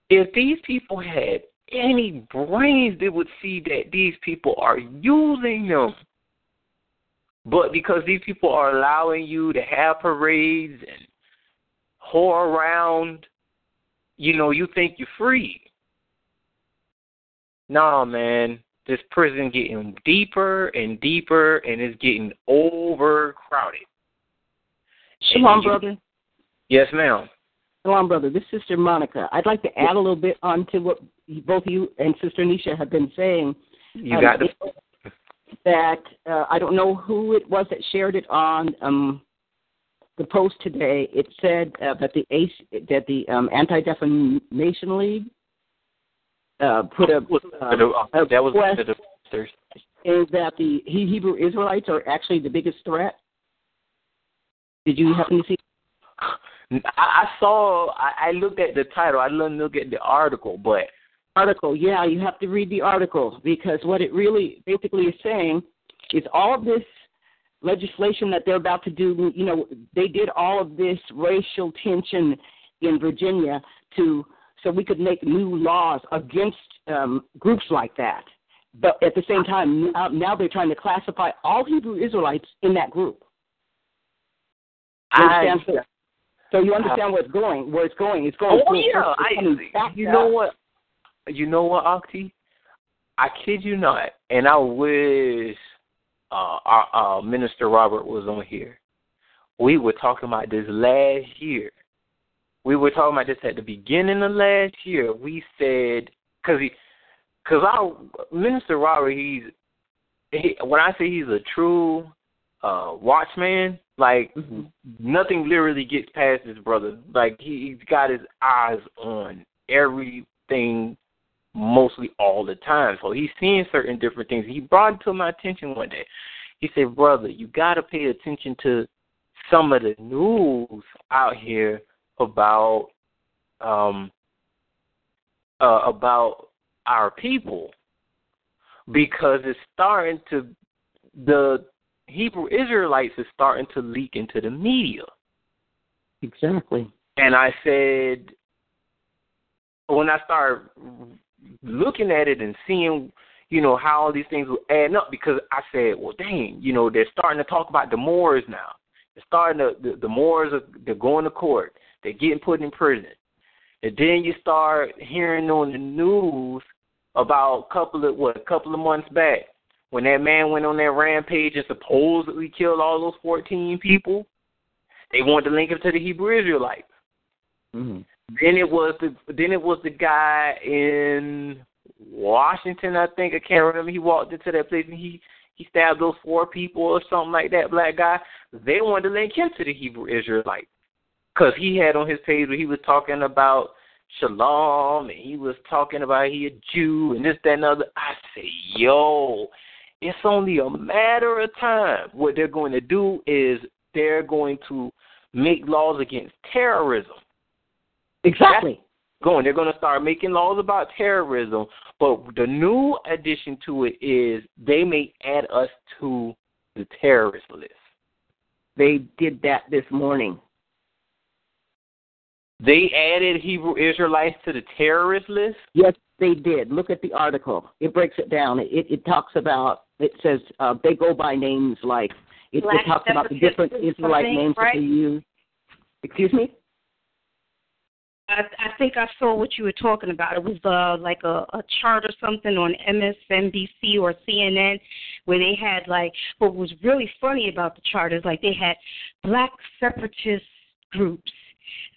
if these people had any brains, they would see that these people are using them. But because these people are allowing you to have parades and whore around, you know, you think you're free. Nah, man, this prison getting deeper and deeper, and it's getting overcrowded. Shalom, brother. Yes, ma'am. Shalom, brother. This is Sister Monica. I'd like to add a little bit onto what both you and Sister Nisha have been saying. You um, got the that uh, I don't know who it was that shared it on um, the post today. It said uh, that the ACE, that the um, Anti Defamation League uh, put a, uh, that was request the is that the Hebrew Israelites are actually the biggest threat. Did you happen to see? I, saw. I, I looked at the title. I didn't look at the article, but article. Yeah, you have to read the article because what it really basically is saying is all of this legislation that they're about to do. You know, they did all of this racial tension in Virginia to so we could make new laws against um, groups like that. But at the same time, now, now they're trying to classify all Hebrew Israelites in that group. I, so you understand where it's going. Where it's going, it's going. Oh yeah, I. You know what? You know what, Octi? I kid you not, and I wish uh, our, our Minister Robert was on here. We were talking about this last year. We were talking about this at the beginning of last year. We said because he, because our Minister Robert, he's he, when I say he's a true uh watchman, like mm-hmm. nothing literally gets past his brother. Like he, he's got his eyes on everything mostly all the time. So he's seeing certain different things. He brought it to my attention one day. He said, Brother, you gotta pay attention to some of the news out here about um uh about our people because it's starting to the Hebrew Israelites is starting to leak into the media. Exactly. And I said, when I started looking at it and seeing, you know, how all these things will add up, because I said, well, dang, you know, they're starting to talk about the Moors now. They're starting to, the, the Moors are they're going to court. They're getting put in prison. And then you start hearing on the news about a couple of what a couple of months back when that man went on that rampage and supposedly killed all those 14 people, they wanted to link him to the Hebrew Israelites. Mm-hmm. Then it was the then it was the guy in Washington, I think. I can't remember. He walked into that place and he he stabbed those four people or something like that. Black guy. They wanted to link him to the Hebrew Israelites because he had on his page where he was talking about shalom and he was talking about he a Jew and this that and other. I say, yo, it's only a matter of time. What they're going to do is they're going to make laws against terrorism. Exactly. going. They're going to start making laws about terrorism, but the new addition to it is they may add us to the terrorist list. They did that this morning. They added Hebrew Israelites to the terrorist list? Yes, they did. Look at the article. It breaks it down. It, it talks about, it says uh, they go by names like, it, it talks about the different Israelite names right? that they use. Excuse me? I, I think I saw what you were talking about. It was uh, like a, a chart or something on MSNBC or CNN where they had like what was really funny about the chart is like they had black separatist groups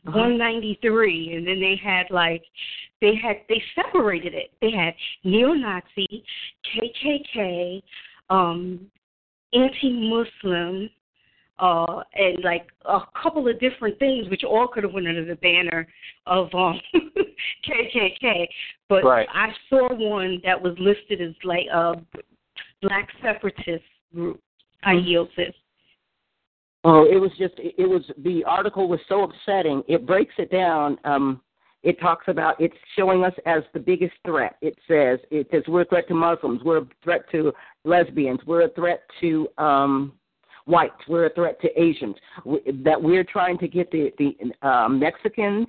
uh-huh. 193 and then they had like they had they separated it they had neo-nazi kkk um anti-muslim uh and like a couple of different things which all could have went under the banner of um kkk but right. i saw one that was listed as like a black separatist group i mm-hmm. yield this Oh, it was just it was the article was so upsetting. It breaks it down. Um, it talks about it's showing us as the biggest threat. It says it says we're a threat to Muslims, we're a threat to lesbians, we're a threat to um, whites, we're a threat to Asians. We, that we're trying to get the the um, Mexicans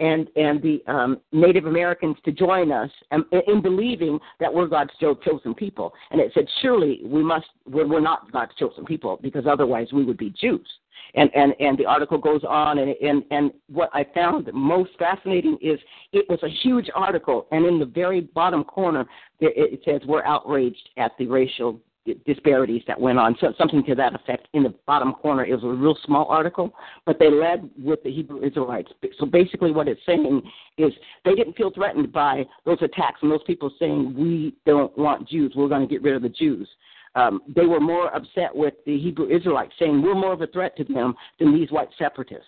and and the um, Native Americans to join us um, in believing that we're God's chosen people. And it said, surely we must we're, we're not God's chosen people because otherwise we would be Jews. And and and the article goes on, and and and what I found most fascinating is it was a huge article, and in the very bottom corner it says we're outraged at the racial disparities that went on. So something to that effect in the bottom corner. It was a real small article, but they led with the Hebrew Israelites. So basically, what it's saying is they didn't feel threatened by those attacks and those people saying we don't want Jews. We're going to get rid of the Jews. Um, they were more upset with the Hebrew Israelites saying we're more of a threat to them than these white separatists.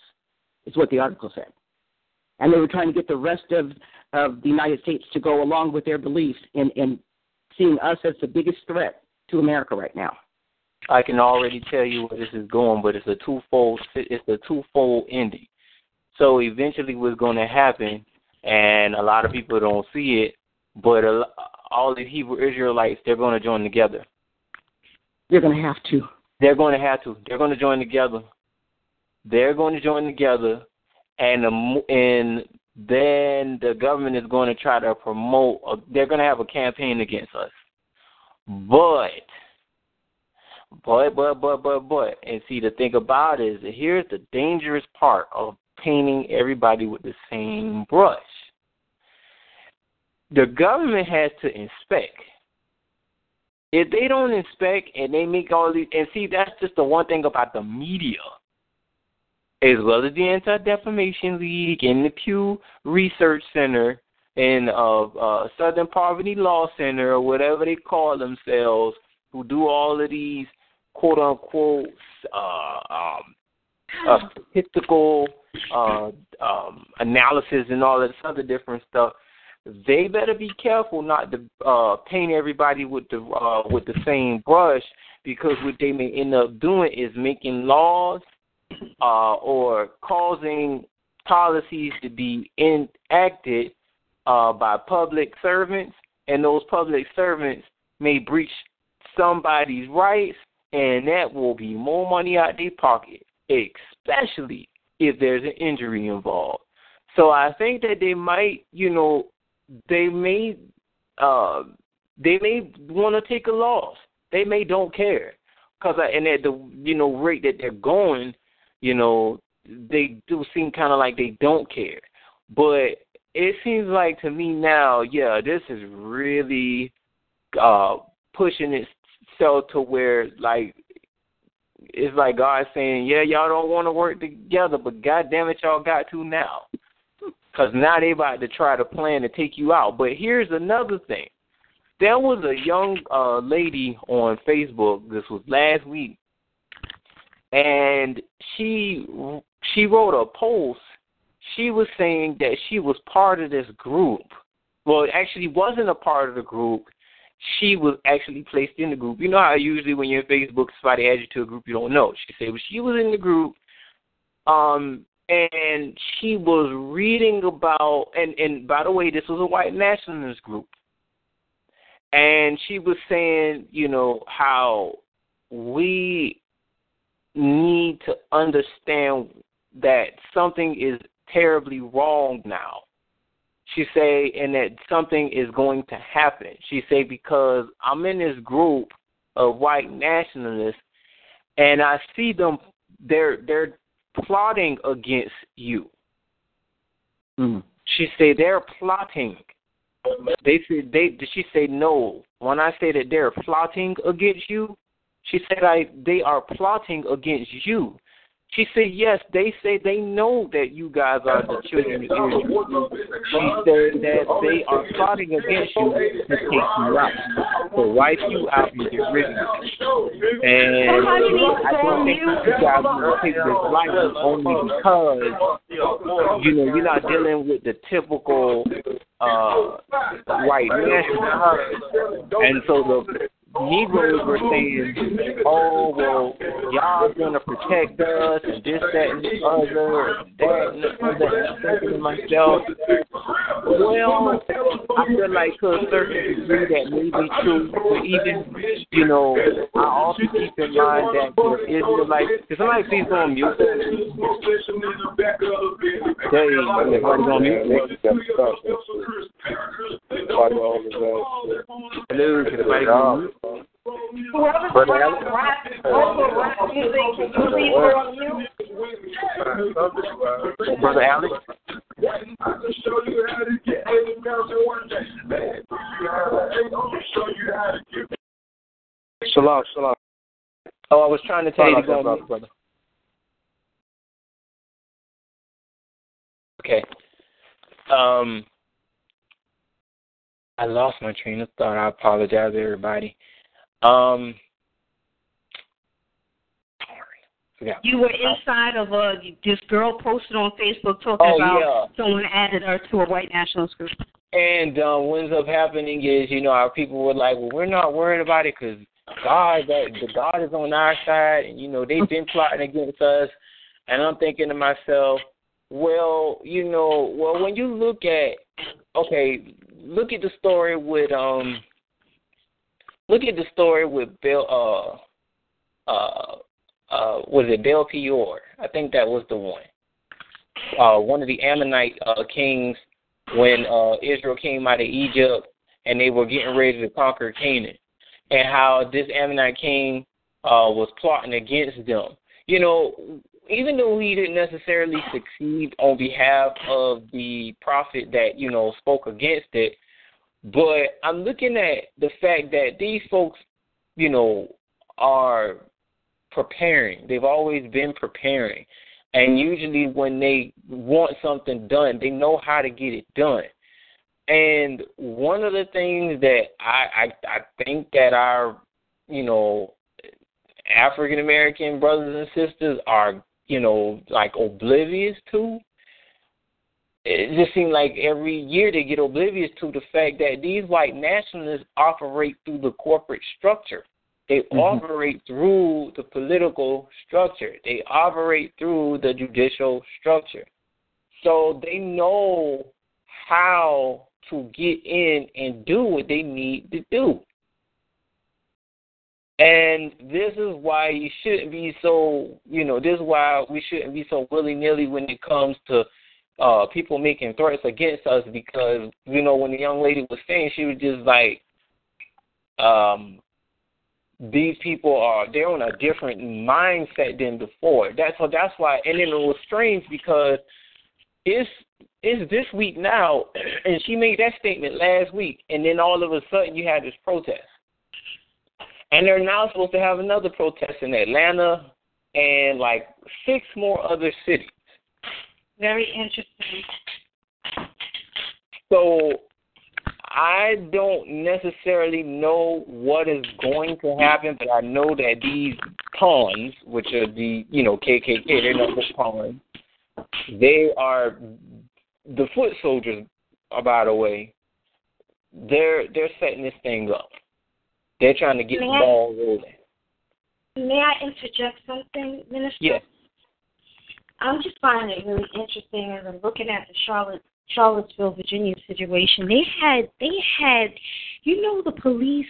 Is what the article said. And they were trying to get the rest of, of the United States to go along with their beliefs in, in seeing us as the biggest threat to America right now? I can already tell you where this is going, but it's a twofold. It's a twofold ending. So eventually, what's going to happen, and a lot of people don't see it, but all the Hebrew Israelites they're going to join together. They're going to have to. They're going to have to. They're going to join together. They're going to join together, and the, and then the government is going to try to promote. A, they're going to have a campaign against us. But, but, but, but, but, but, and see, the thing about it is here's the dangerous part of painting everybody with the same brush. The government has to inspect. If they don't inspect and they make all these, and see, that's just the one thing about the media, as well as the Anti Defamation League and the Pew Research Center in uh, uh, Southern Poverty Law Center or whatever they call themselves, who do all of these quote unquote uh, um, uh, statistical uh, um, analysis and all this other different stuff. They better be careful not to uh, paint everybody with the uh, with the same brush because what they may end up doing is making laws uh, or causing policies to be enacted uh, by public servants, and those public servants may breach somebody's rights, and that will be more money out their pocket, especially if there's an injury involved. So I think that they might, you know, they may, uh, they may want to take a loss. They may don't care, cause and at the you know rate that they're going, you know, they do seem kind of like they don't care. But it seems like to me now, yeah, this is really uh pushing itself to where like it's like God saying, yeah, y'all don't want to work together, but God damn it, y'all got to now. Because now they about to try to plan to take you out. But here's another thing. There was a young uh, lady on Facebook. This was last week, and she she wrote a post she was saying that she was part of this group. Well, actually wasn't a part of the group. She was actually placed in the group. You know how usually when you're in Facebook, somebody adds you to a group you don't know. She said well, she was in the group, um, and she was reading about and and by the way, this was a white nationalist group, and she was saying, you know, how we need to understand that something is terribly wrong now. She say, and that something is going to happen. She say because I'm in this group of white nationalists, and I see them. They're they're plotting against you. Mm. She say they're plotting. They said they. Did she say no? When I say that they're plotting against you, she said I. They are plotting against you. She said, Yes, they say they know that you guys are the children of Israel. She said that they are plotting against you to take you out, to wipe you out and get rid of you. And I don't think you guys will take this lightly only because, you know, you're not dealing with the typical uh, white nationalist. And so the Negroes were saying, "Oh well, y'all gonna protect us and this, that, and the other, and that, and other." I'm thinking to myself, well, I feel like to a certain degree that may be true, but even, you know, I also keep in mind that the Israelites. Can somebody please go on mute? Hey, everybody go on mute. Hello, can everybody go mute? Whoever's Brother playing Alex? rap, music, can you please go on mute? Brother Alex? Shalom, shalom. Oh, I was trying to tell you to go on Brother. mute, brother. Okay. Um, I lost my train of thought. I apologize, everybody. Um, forgot. You were inside of a this girl posted on Facebook talking Oh, about yeah. someone added her to a white nationalist group. And uh, what ends up happening is, you know, our people were like, "Well, we're not worried about it because God, that the God is on our side, and you know they've been plotting against us." And I'm thinking to myself, well, you know, well when you look at, okay, look at the story with um, look at the story with Bill, uh, uh, uh, was it Baal Peor? I think that was the one. Uh, one of the Ammonite uh, kings when uh, Israel came out of Egypt and they were getting ready to conquer Canaan, and how this Ammonite king uh, was plotting against them. You know, even though he didn't necessarily succeed on behalf of the prophet that you know spoke against it, but I'm looking at the fact that these folks, you know, are preparing. They've always been preparing. And usually when they want something done, they know how to get it done. And one of the things that I I, I think that our, you know, African American brothers and sisters are, you know, like oblivious to it just seems like every year they get oblivious to the fact that these white nationalists operate through the corporate structure. They Mm-hmm. operate through the political structure. They operate through the judicial structure. So they know how to get in and do what they need to do. And this is why you shouldn't be so, you know, this is why we shouldn't be so willy nilly when it comes to uh people making threats against us because, you know, when the young lady was saying she was just like um these people are they're on a different mindset than before. That's so that's why and then it was strange because it's it's this week now and she made that statement last week and then all of a sudden you had this protest. And they're now supposed to have another protest in Atlanta and like six more other cities. Very interesting. So I don't necessarily know what is going to happen, but I know that these pawns, which are the you know KKK, they're not just pawns. They are the foot soldiers. uh, By the way, they're they're setting this thing up. They're trying to get the May I- ball rolling. May I interject something, Minister? Yes. I'm just finding it really interesting as I'm looking at the Charlotte Charlottesville, Virginia situation. They had they had you know the police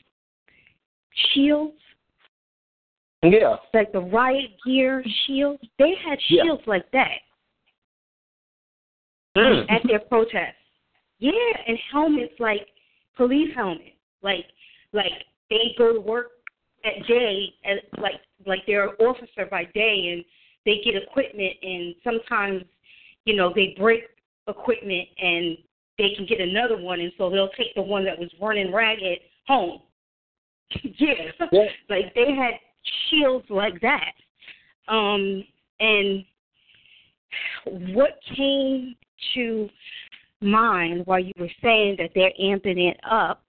shields? Yeah. Like the riot gear shields. They had Yeah. shields like that Mm. at their protests. Yeah, and helmets like police helmets. Like like they go to work at day and like like they're an officer by day and they get equipment and sometimes, you know, they break equipment and they can get another one and so they'll take the one that was running ragged home. yeah. Yeah. Like they had shields like that. Um and what came to mind while you were saying that they're amping it up,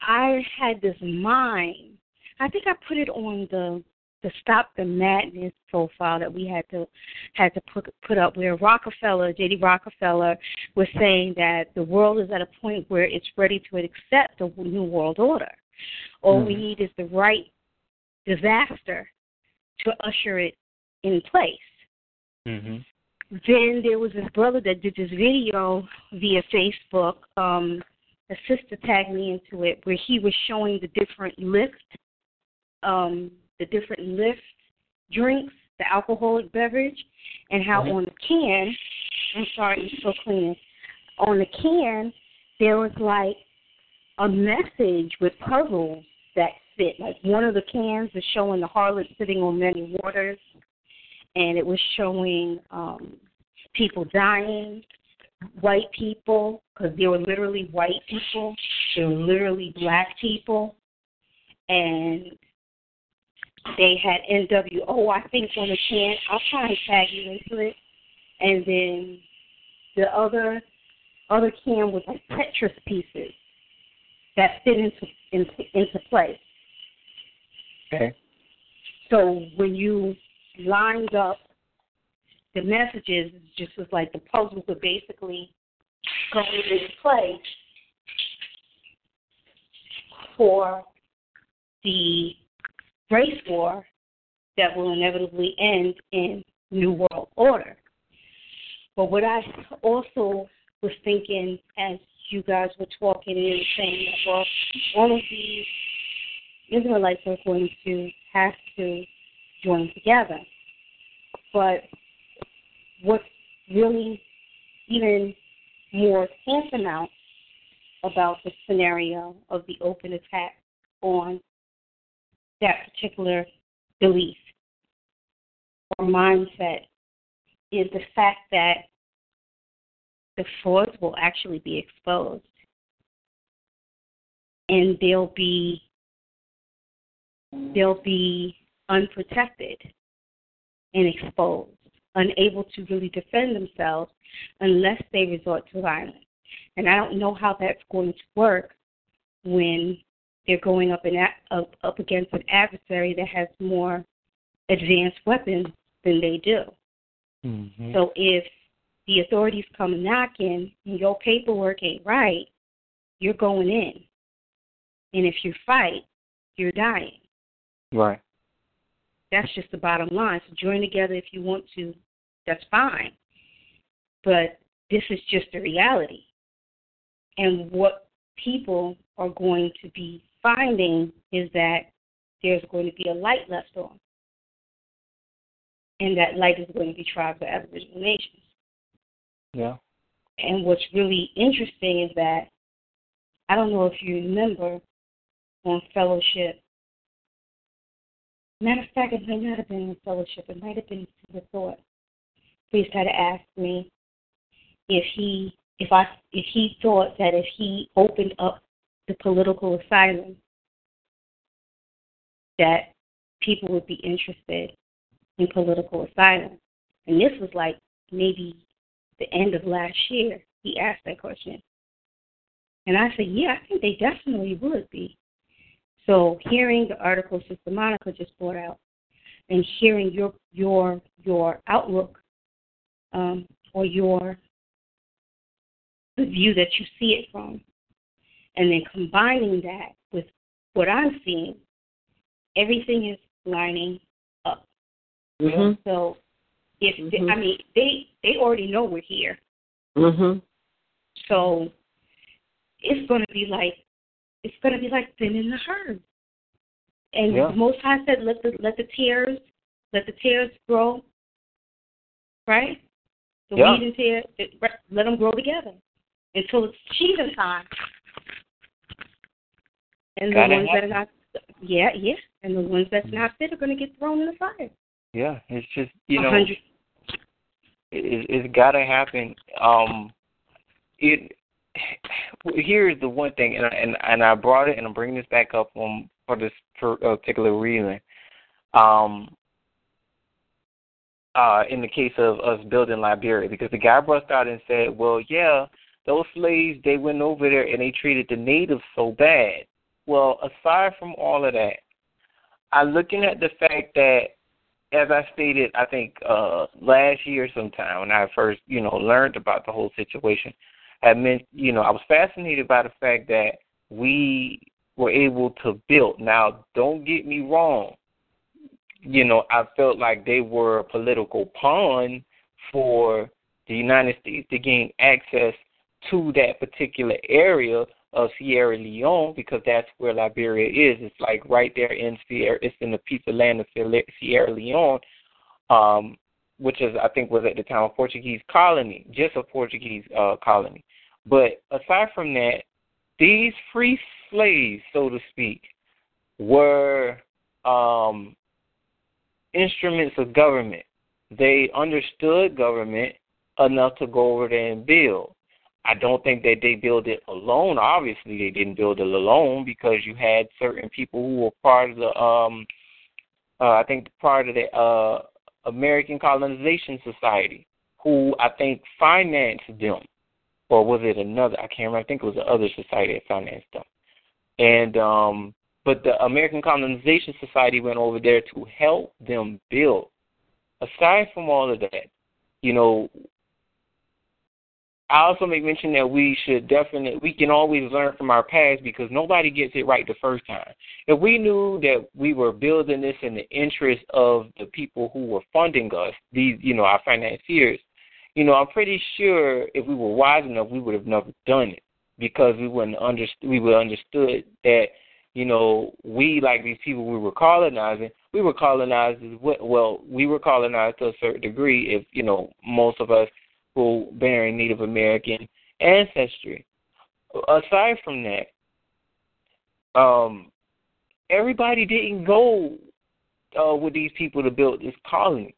I had this mind. I think I put it on the the Stop the Madness profile that we had to had to put put up where Rockefeller, J.D. Rockefeller, was saying that the world is at a point where it's ready to accept a new world order. All we Mhm. need is the right disaster to usher it in place. Mhm. Then there was this brother that did this video via Facebook. Um, a sister tagged me into it where he was showing the different lift, um, the different lift drinks, the alcoholic beverage, and how on the can, I'm sorry, I'm still cleaning. On the can, there was like a message with puzzles that fit. Like one of the cans was showing the harlot sitting on many waters, and it was showing um, people dying, white people, because they were literally white people, they were literally black people, and they had NWO, I think, on the can. I'll try and tag you into it. And then the other other can was like Tetris pieces that fit into into, into place. Okay. So when you lined up the messages, it just was like the puzzles were basically going into place for the race war that will inevitably end in New World Order. But what I also was thinking as you guys were talking and saying that, well, all of these Israelites are going to have to join together. But what's really even more tantamount about the scenario of the open attack on that particular belief or mindset is the fact that the frauds will actually be exposed and they'll be they'll be unprotected and exposed, unable to really defend themselves unless they resort to violence. And I don't know how that's going to work when they're going up and up, up against an adversary that has more advanced weapons than they do. Mhm. So if the authorities come knocking and your paperwork ain't right, you're going in. And if you fight, you're dying. Right. That's just the bottom line. So join together if you want to. That's fine. But this is just the reality. And what people are going to be finding is that there's going to be a light left on. And that light is going to be tribes of Aboriginal nations. Yeah. And what's really interesting is that I don't know if you remember on fellowship. Matter of fact, it may not have been on fellowship. It might have been the thought. Please try to ask me if he if I if he thought that if he opened up the political asylum that people would be interested in political asylum. And this was like maybe the end of last year. He asked that question. And I said, Yeah, I think they definitely would be. So hearing the article Sister Monica just brought out and hearing your your your outlook um, or your the view that you see it from, and then combining that with what I'm seeing, everything is lining up. Mhm. So If mm-hmm. they, I mean they they already know we're here, Mhm. so it's going to be like it's going to be like thinning the herd. And Yeah. Most High said, "Let the let the tears let the tears grow." Right, the Yeah. weed and tear, let them grow together until it's cheating time. And the ones that are not, yeah, yeah, and the ones that's not fit are going to get thrown in the fire. Yeah, it's just you know it, it's got to happen. Um, it here's the one thing, and I, and and I brought it, and I'm bringing this back up for this particular reason. Um, uh, in the case of us building Liberia, because the guy burst out and said, "Well, yeah, those slaves they went over there and they treated the natives so bad." Well, aside from all of that, I'm looking at the fact that as I stated, I think uh last year sometime when I first, you know, learned about the whole situation, I meant, you know, I was fascinated by the fact that we were able to build. Now, don't get me wrong. You know, I felt like they were a political pawn for the United States to gain access to that particular area of Sierra Leone because that's where Liberia is. It's like right there in Sierra. It's in the piece of land of Sierra Leone, um, which is I think was at the time a Portuguese colony, just a Portuguese uh, colony. But aside from that, these free slaves, so to speak, were um, instruments of government. They understood government enough to go over there and build. I don't think that they built it alone. Obviously, they didn't build it alone because you had certain people who were part of the, um, uh, I think, part of the uh, American Colonization Society, who I think financed them, or was it another? I can't remember. I think it was the other society that financed them. And um, but the American Colonization Society went over there to help them build. Aside from all of that, you know, I also make mention that we should definitely we can always learn from our past because nobody gets it right the first time. If we knew that we were building this in the interest of the people who were funding us, these you know our financiers, you know I'm pretty sure if we were wise enough we would have never done it because we wouldn't underst- we would understood that you know we like these people we were colonizing we were colonized. Well, we were colonized to a certain degree. If you know most of us people bearing Native American ancestry. Aside from that, um, everybody didn't go uh, with these people to build this colony.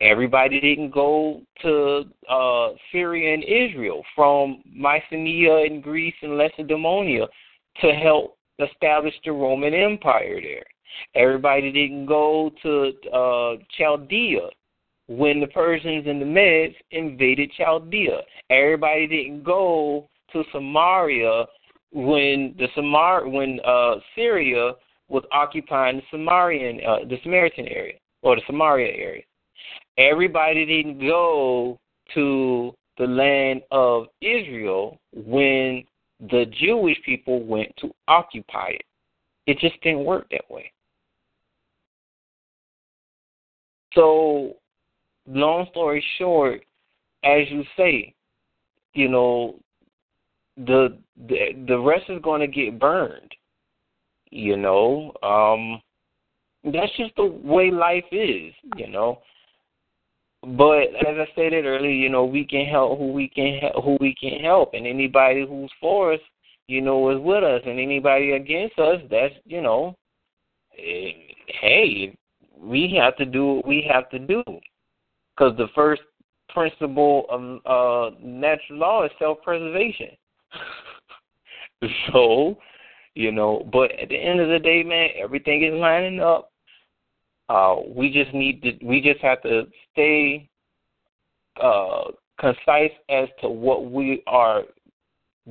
Everybody didn't go to uh, Syria and Israel from Mycenae and Greece and Lacedaemon to help establish the Roman Empire there. Everybody didn't go to uh, Chaldea when the Persians and the Medes invaded Chaldea. Everybody didn't go to Samaria when the Samar when uh, Syria was occupying the Samarian uh, the Samaritan area or the Samaria area. Everybody didn't go to the land of Israel when the Jewish people went to occupy it. It just didn't work that way. So long story short, as you say, you know, the the the rest is going to get burned. You know, um, that's just the way life is. You know, but as I stated earlier, you know, we can help who we can help, who we can help, and anybody who's for us, you know, is with us, and anybody against us, that's you know, eh, hey, we have to do what we have to do because the first principle of uh, natural law is self-preservation. so, you know, but at the end of the day, man, everything is lining up. Uh, we just need to, we just have to stay uh, concise as to what we are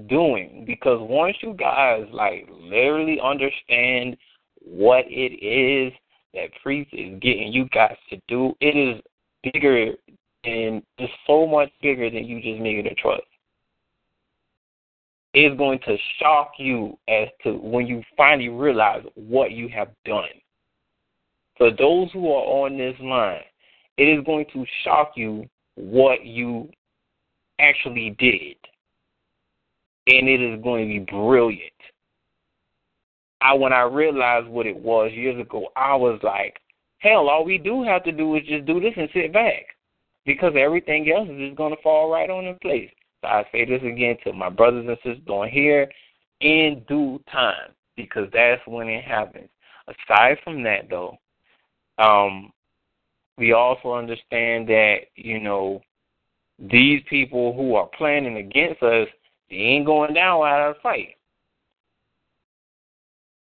doing because once you guys like literally understand what it is that priest is getting you guys to do, it is bigger and it's so much bigger than you just making a trust. It's going to shock you as to when you finally realize what you have done. For those who are on this line it is going to shock you what you actually did. And it is going to be brilliant. I when I realized what it was years ago, I was like, hell, all we do have to do is just do this and sit back. Because everything else is just gonna fall right on in place. So I say this again to my brothers and sisters on here in due time, because that's when it happens. Aside from that though, um, we also understand that, you know, these people who are planning against us, they ain't going down without a fight.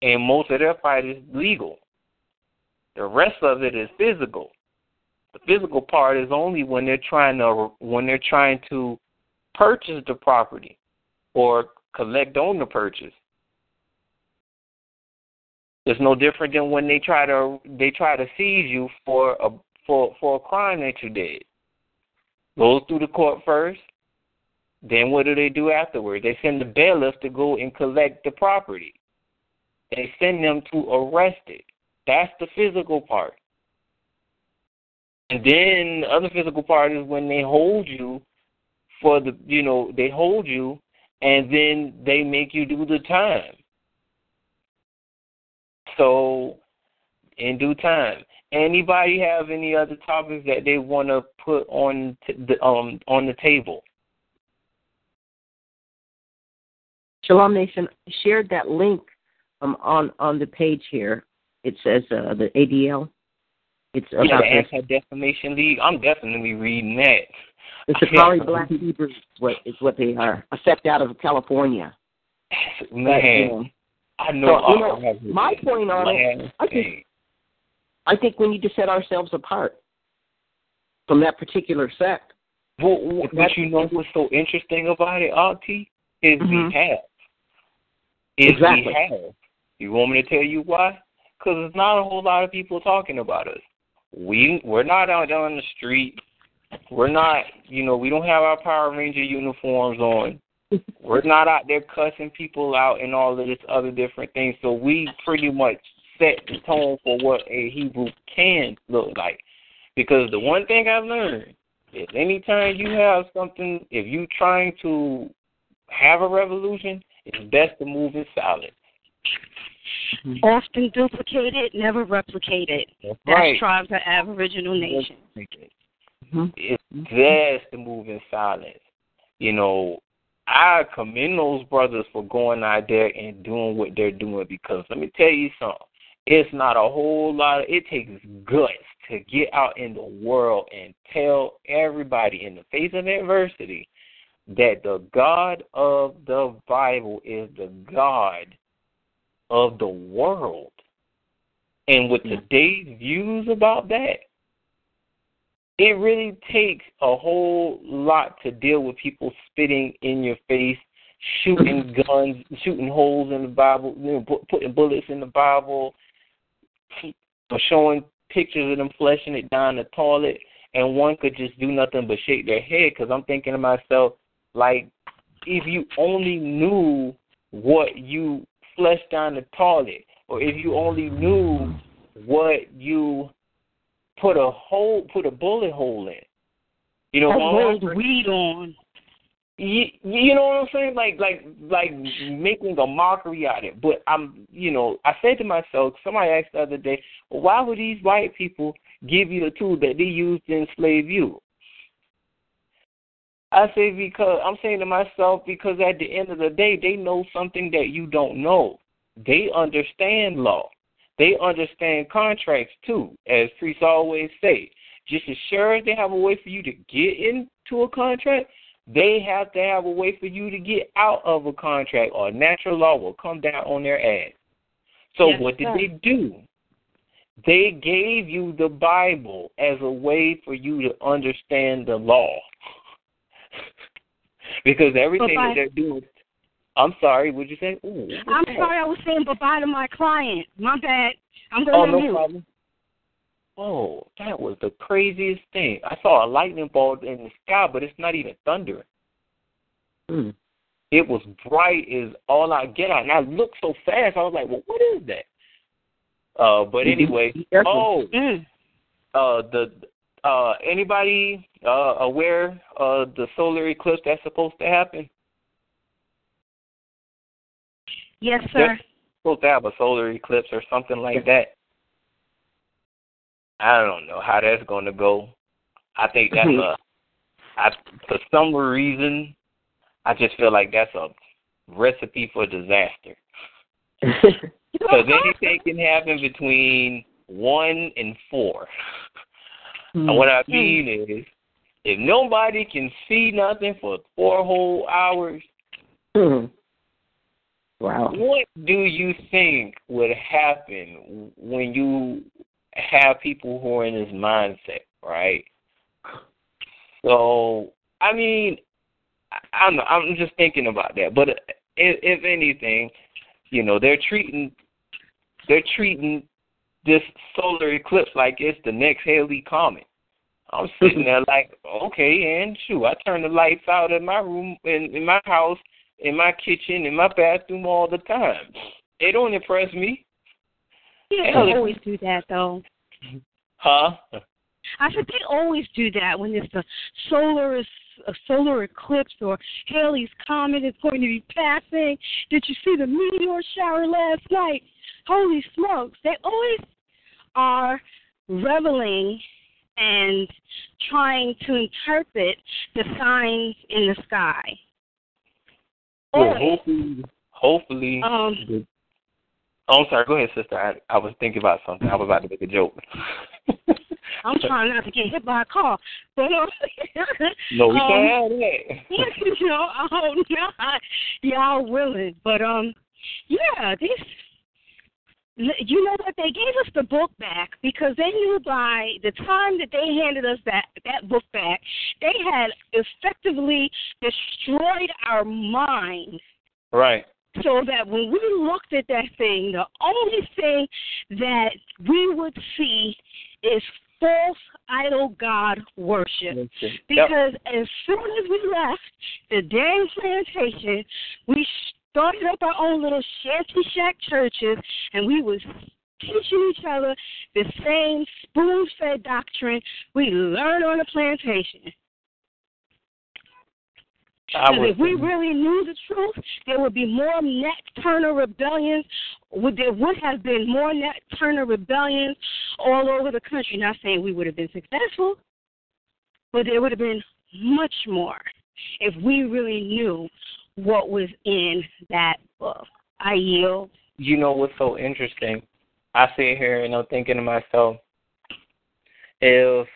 And most of their fight is legal. The rest of it is physical. The physical part is only when they're trying to when they're trying to purchase the property or collect on the purchase. It's no different than when they try to they try to seize you for a for for a crime that you did. Goes through the court first. Then what do they do afterward? They send the bailiff to go and collect the property. They send them to arrest it. That's the physical part. And then the other physical part is when they hold you for the you know, they hold you and then they make you do the time. So in due time. Anybody have any other topics that they want to put on the um on the table? Shalom Nation shared that link um, on on the page here. It says uh, the ADL. It's yeah, about the. Anti Defamation League. I'm definitely reading that. The Sicarii Black Hebrews is what is what they are. A sect out of California. Man, I know. So, you know, my point on it, I think I think we need to set ourselves apart from that particular sect. Well, but you know what's so interesting about it, Auntie? Is Mhm. we have. Is Exactly. we have. You want me to tell you why? Because there's not a whole lot of people talking about us. We we're not out on the street. We're not, you know, we don't have our Power Ranger uniforms on. We're not out there cussing people out and all of this other different things. So we pretty much set the tone for what a Hebrew can look like. Because the one thing I've learned is anytime you have something, if you're trying to have a revolution, it's best to move in silence. Mm-hmm. Often duplicated, never replicated. That's That's right. tribes of Aboriginal nations. Mm-hmm. It's mm-hmm. best to move in silence. You know, I commend those brothers for going out there and doing what they're doing because let me tell you something. It's not a whole lot. Of, it takes guts to get out in the world and tell everybody in the face of adversity that the God of the Bible is the God of the world. And with today's views about that, it really takes a whole lot to deal with people spitting in your face, shooting guns, shooting holes in the Bible, you know, pu- putting bullets in the Bible, or showing pictures of them flushing it down the toilet, and one could just do nothing but shake their head. Because I'm thinking to myself, like, if you only knew what you flushed down the toilet, or if you only knew what you put a hole, put a bullet hole in. You know, rolled weed on. you, you know what I'm saying? Like like like making a mockery out of it. But I'm you know, I said to myself, somebody asked the other day, well, why would these white people give you the tool that they used to enslave you? I say because I'm saying to myself because at the end of the day they know something that you don't know. They understand law. They understand contracts too, as priests always say. Just as sure as they have a way for you to get into a contract, they have to have a way for you to get out of a contract, or natural law will come down on their ass. So Yes, what did sir. they do? They gave you the Bible as a way for you to understand the law. Because everything by- that they're doing I'm sorry, what'd you say? Ooh, what's I'm that? sorry, I was saying bye-bye to my client. My bad. I'm going Oh, to no mute. problem. Oh, that was the craziest thing. I saw a lightning bolt in the sky, but it's not even thundering. Hmm. It was bright as all I get out, and I looked so fast. I was like, "Well, what is that?" Uh, but anyway, Be careful. oh, Mm. uh, the uh, anybody uh, aware of the solar eclipse that's supposed to happen? Yes, sir. supposed to have a solar eclipse or something like that. I don't know how that's going to go. I think that's a, I, for some reason, I just feel like that's a recipe for disaster. Because anything can happen between one and four. And hmm. what I hmm. mean is, if nobody can see nothing for four whole hours, hmm. Wow. what do you think would happen when you have people who are in this mindset, right? So, I mean, I- I'm I'm just thinking about that. But if, if anything, you know, they're treating they're treating this solar eclipse like it's the next Halley Comet. I'm sitting there like, okay, and shoot, I turn the lights out in my room, in, in my house, in my kitchen, in my bathroom all the time. It don't impress me. Yeah, Hell, they always do that though. Huh? I said they always do that when it's a solar a solar eclipse or Halley's comet is going to be passing. Did you see the meteor shower last night? Holy smokes! They always are reveling and trying to interpret the signs in the sky. Well, hopefully, hopefully. Um, oh, I'm sorry. Go ahead, sister. I, I was thinking about something. I was about to make a joke. I'm trying not to get hit by a car, but uh, No, we um, can't have that. you know, I hope not. Y'all willing, but um, yeah, this. You know what? They gave us the book back because they knew by the time that they handed us that that book back, they had effectively destroyed our mind Right. so that when we looked at that thing, the only thing that we would see is false idol god worship. Because as soon as we left the dang plantation, we started up our own little shanty shack churches, and we was teaching each other the same spoon-fed doctrine we learned on the plantation. Because if we really knew the truth, there would be more Nat Turner rebellions. Would there would have been more Nat Turner rebellions all over the country. Not saying we would have been successful, but there would have been much more if we really knew what was in that book. I yield. you know what's so interesting? I sit here and I'm thinking to myself, if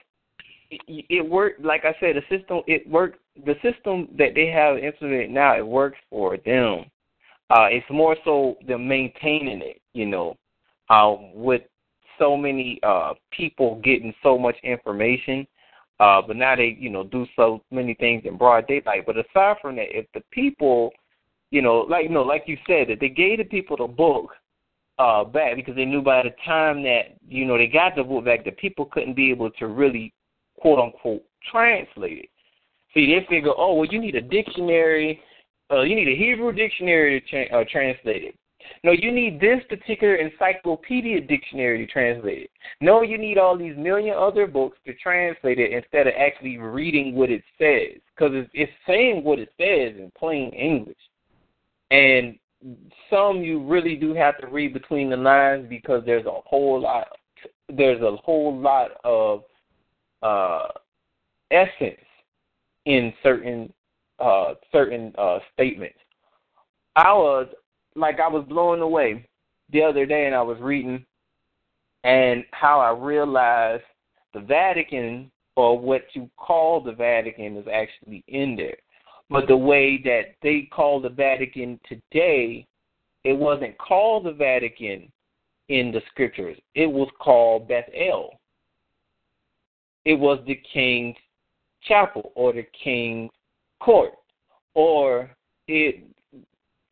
it, worked, like I said, the system, it worked. The system that they have implemented now, it works for them. Uh, it's more so them maintaining it, you know, uh, with so many uh, people getting so much information. Uh, but now they, you know, do so many things in broad daylight. But aside from that, if the people, you know, like you know, like you said, that they gave the people the book uh, back because they knew by the time that you know they got the book back, the people couldn't be able to really quote unquote translate it. See, they figure, oh, well, you need a dictionary, uh, you need a Hebrew dictionary to tra- uh, translate it. No, you need this particular encyclopedia dictionary to translate it. No, you need all these million other books to translate it instead of actually reading what it says, because it's, it's saying what it says in plain English. And some you really do have to read between the lines because there's a whole lot, there's a whole lot of uh, essence in certain uh, certain uh, statements. I was like I was blown away the other day, and I was reading, and how I realized the Vatican or what you call the Vatican is actually in there. But the way that they call the Vatican today, it wasn't called the Vatican in the scriptures. It was called Bethel. It was the king's chapel or the king's court, or it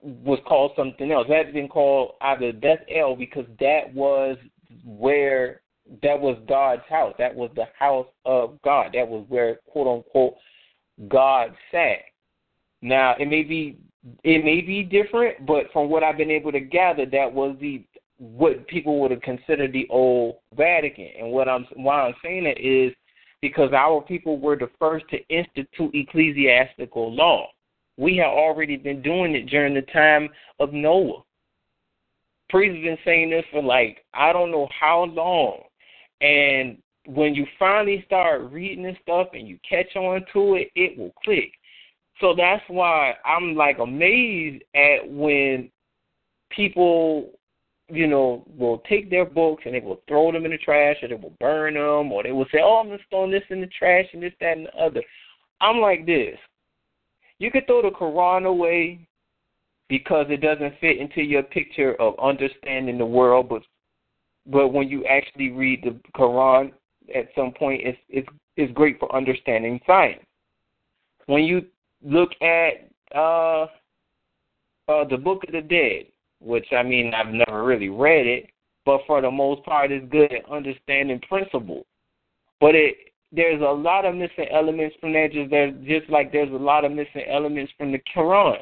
was called something else. That had been called either Bethel because that was where that was God's house. That was the house of God. That was where quote unquote God sat. Now it may be it may be different, but from what I've been able to gather, that was the what people would have considered the old Vatican. And what I'm why I'm saying it is because our people were the first to institute ecclesiastical law. We have already been doing it during the time of Noah. Priests have been saying this for like I don't know how long. And when you finally start reading this stuff and you catch on to it, it will click. So that's why I'm like amazed at when people, you know, will take their books and they will throw them in the trash or they will burn them or they will say, Oh, I'm gonna throw this in the trash and this, that and the other. I'm like this. You could throw the Quran away because it doesn't fit into your picture of understanding the world, but but when you actually read the Quran at some point it's it's it's great for understanding science. When you look at uh uh the Book of the Dead, which I mean I've never really read it, but for the most part it's good at understanding principles. But it there's a lot of missing elements from that just there's just like there's a lot of missing elements from the Quran.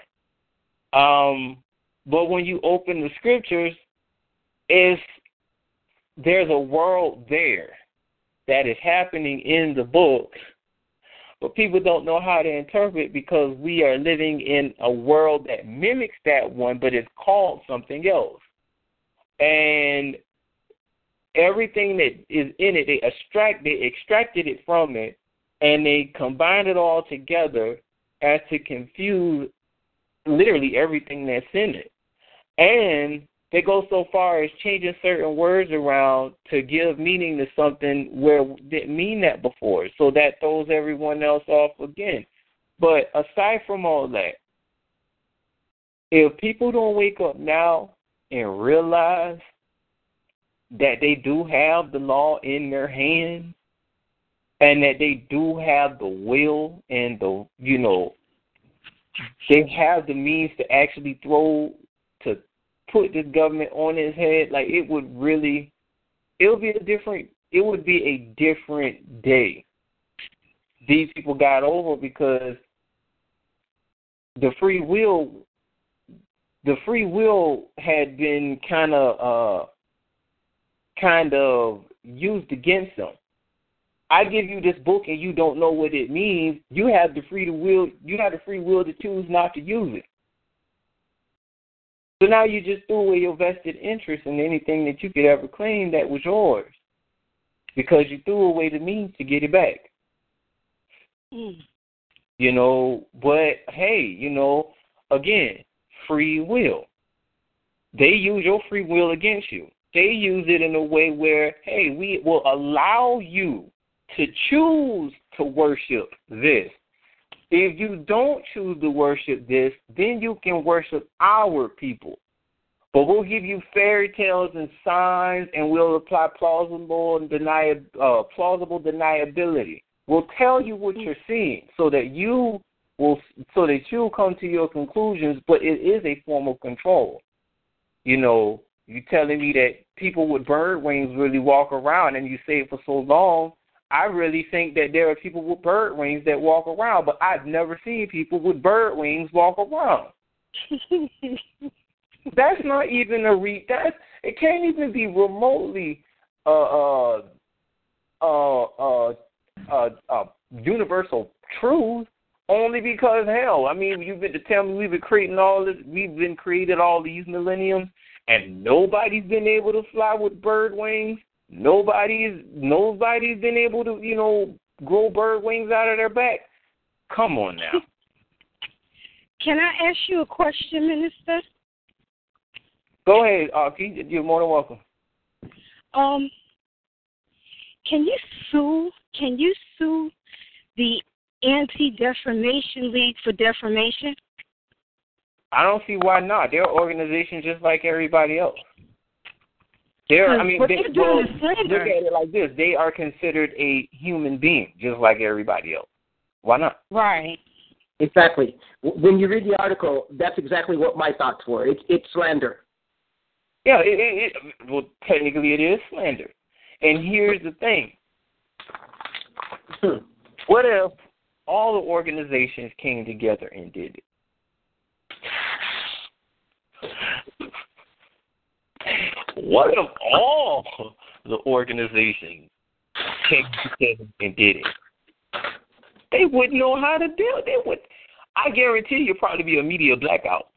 Um but when you open the scriptures, it's there's a world there that is happening in the book, but people don't know how to interpret because we are living in a world that mimics that one, but it's called something else. And everything that is in it, they extract they extracted it from it and they combined it all together as to confuse literally everything that's in it. And they go so far as changing certain words around to give meaning to something where didn't mean that before. So that throws everyone else off again. But aside from all that, if people don't wake up now and realize that they do have the law in their hands and that they do have the will and the you know they have the means to actually throw to put this government on its head, like it would really, it would be a different, it would be a different day. These people got over because the free will, the free will had been kind of, uh, kind of used against them. I give you this book and you don't know what it means. You have the free will. You have the free will to choose not to use it. So now you just threw away your vested interest in anything that you could ever claim that was yours because you threw away the means to get it back. Mm. You know, but hey, you know, again, free will. They use your free will against you. They use it in a way where, hey, we will allow you to choose to worship this. If you don't choose to worship this, then you can worship our people. But we'll give you fairy tales and signs, and we'll apply plausible and deny, uh, plausible deniability. We'll tell you what you're seeing, so that you will, so that you'll come to your conclusions. But it is a form of control. You know, you telling me that people with bird wings really walk around, and you say it for so long I really think that there are people with bird wings that walk around, but I've never seen people with bird wings walk around. that's not even a re. That's it can't even be remotely uh uh uh uh uh, uh universal truth. Only because hell, I mean, you've been to tell me we've been creating all this, we've been created all these millenniums, and nobody's been able to fly with bird wings. Nobody's nobody's been able to, you know, grow bird wings out of their back. Come on now. Can I ask you a question, Minister? Go ahead, Aki. You're more than welcome. Um, can you sue? Can you sue the Anti Defamation League for defamation? I don't see why not. They're organizations just like everybody else. They're, I mean, they, they're doing well, is look at it like this: they are considered a human being, just like everybody else. Why not? Right. Exactly. When you read the article, that's exactly what my thoughts were. It's it's slander. Yeah, it, it, it well, technically it is slander. And here's the thing: Hmm. what if all the organizations came together and did it? What if all the organizations came together and did it. They wouldn't know how to deal. They would. I guarantee you'll probably be a media blackout.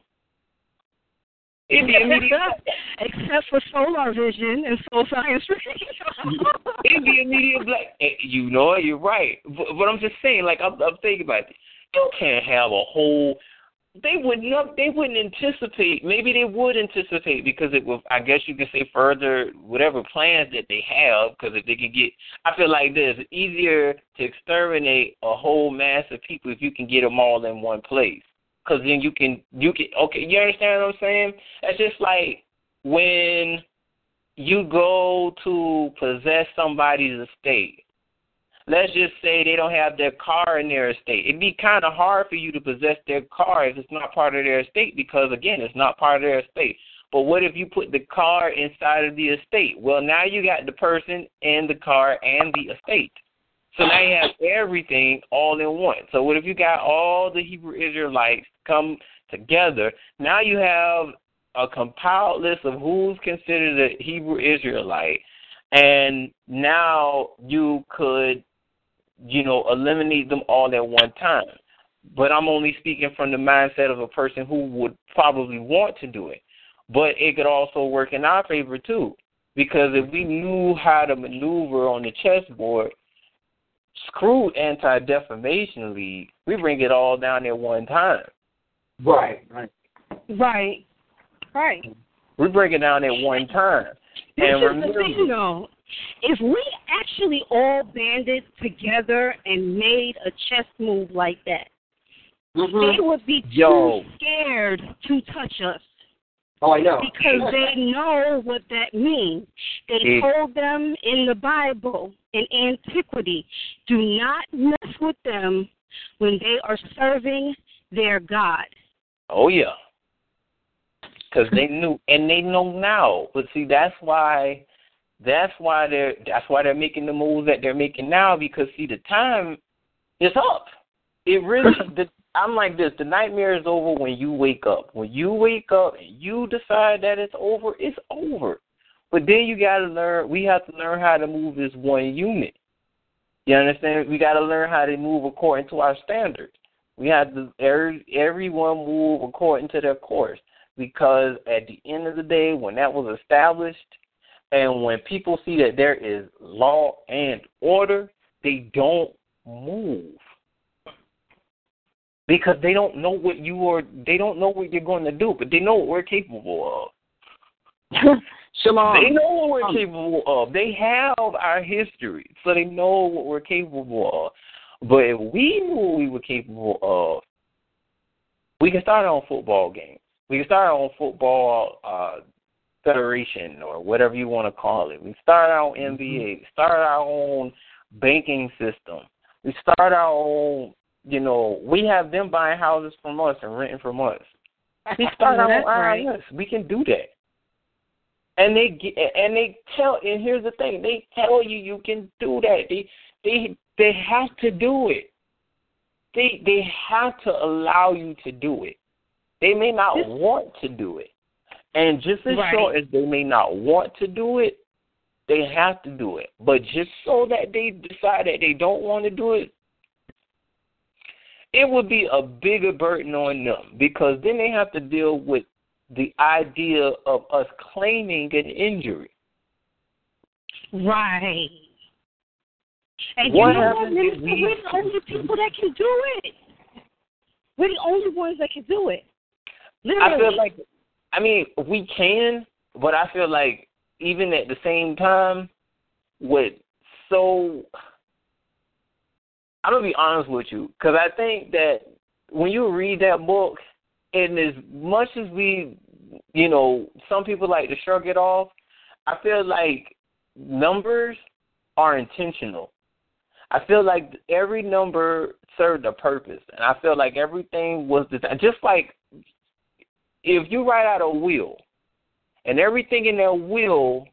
It'd be a media, Except for solar vision and soul science radio. it'd be a media black. eh, You know, you're right. But, but I'm just saying, like I'm, I'm thinking about it. You can't have a whole. They would not. They wouldn't anticipate. Maybe they would anticipate because it will. I guess you could say further whatever plans that they have because if they can get. I feel like this easier to exterminate a whole mass of people if you can get them all in one place. Because then you can you can okay. You understand what I'm saying? It's just like when you go to possess somebody's estate. Let's just say they don't have their car in their estate. It'd be kind of hard for you to possess their car if it's not part of their estate because, again, it's not part of their estate. But what if you put the car inside of the estate? Well, now you got the person and the car and the estate. So now you have everything all in one. So what if you got all the Hebrew Israelites come together? Now you have a compiled list of who's considered a Hebrew Israelite, and now you could, you know, eliminate them all at one time. But I'm only speaking from the mindset of a person who would probably want to do it. But it could also work in our favor too, because if we knew how to maneuver on the chessboard, screw anti-defamation league, we bring it all down at one time. Right, right. right. Right. We break it down at one time. This and is remember, the thing, though. If we actually all banded together and made a chess move like that, mm-hmm. they would be too Yo. scared to touch us Oh, I know. because they know what that means. They It- told them in the Bible, in antiquity, do not mess with them when they are serving their God. Oh yeah, because they knew and they know now. But see, that's why, that's why they're that's why they're making the moves that they're making now. Because see, the time is up. It really. the, I'm like this. The nightmare is over when you wake up. When you wake up and you decide that it's over, it's over. But then you got to learn. We have to learn how to move as one unit. You understand? We got to learn how to move according to our standards. We have to every, everyone move according to their course because at the end of the day, when that was established, and when people see that there is law and order, they don't move because they don't know what you are. They don't know what you're going to do, but they know what we're capable of. Shalom. They know what we're um, capable of. They have our history, so they know what we're capable of. But if we knew what we were capable of, we can start our own football game. We can start our own football uh, federation or whatever you want to call it. We start our own NBA. We start our own banking system. We start our own. You know, we have them buying houses from us and renting from us. We start our own right. IRS. We can do that. And they get, and they tell and here's the thing they tell you you can do that they they they have to do it they they have to allow you to do it they may not want to do it and just as Right. sure as they may not want to do it they have to do it but just so that they decide that they don't want to do it it would be a bigger burden on them because then they have to deal with the idea of us claiming an injury. Right. And What you know what, Minister? We're the only people that can do it. We're the only ones that can do it. Literally. I feel like, I mean, we can, but I feel like even at the same time, with so, I'm gonna be honest with you, because I think that when you read that book, and as much as we, you know, some people like to shrug it off, I feel like numbers are intentional. I feel like every number served a purpose, and I feel like everything was designed. Just like if you write out a will, and everything in that will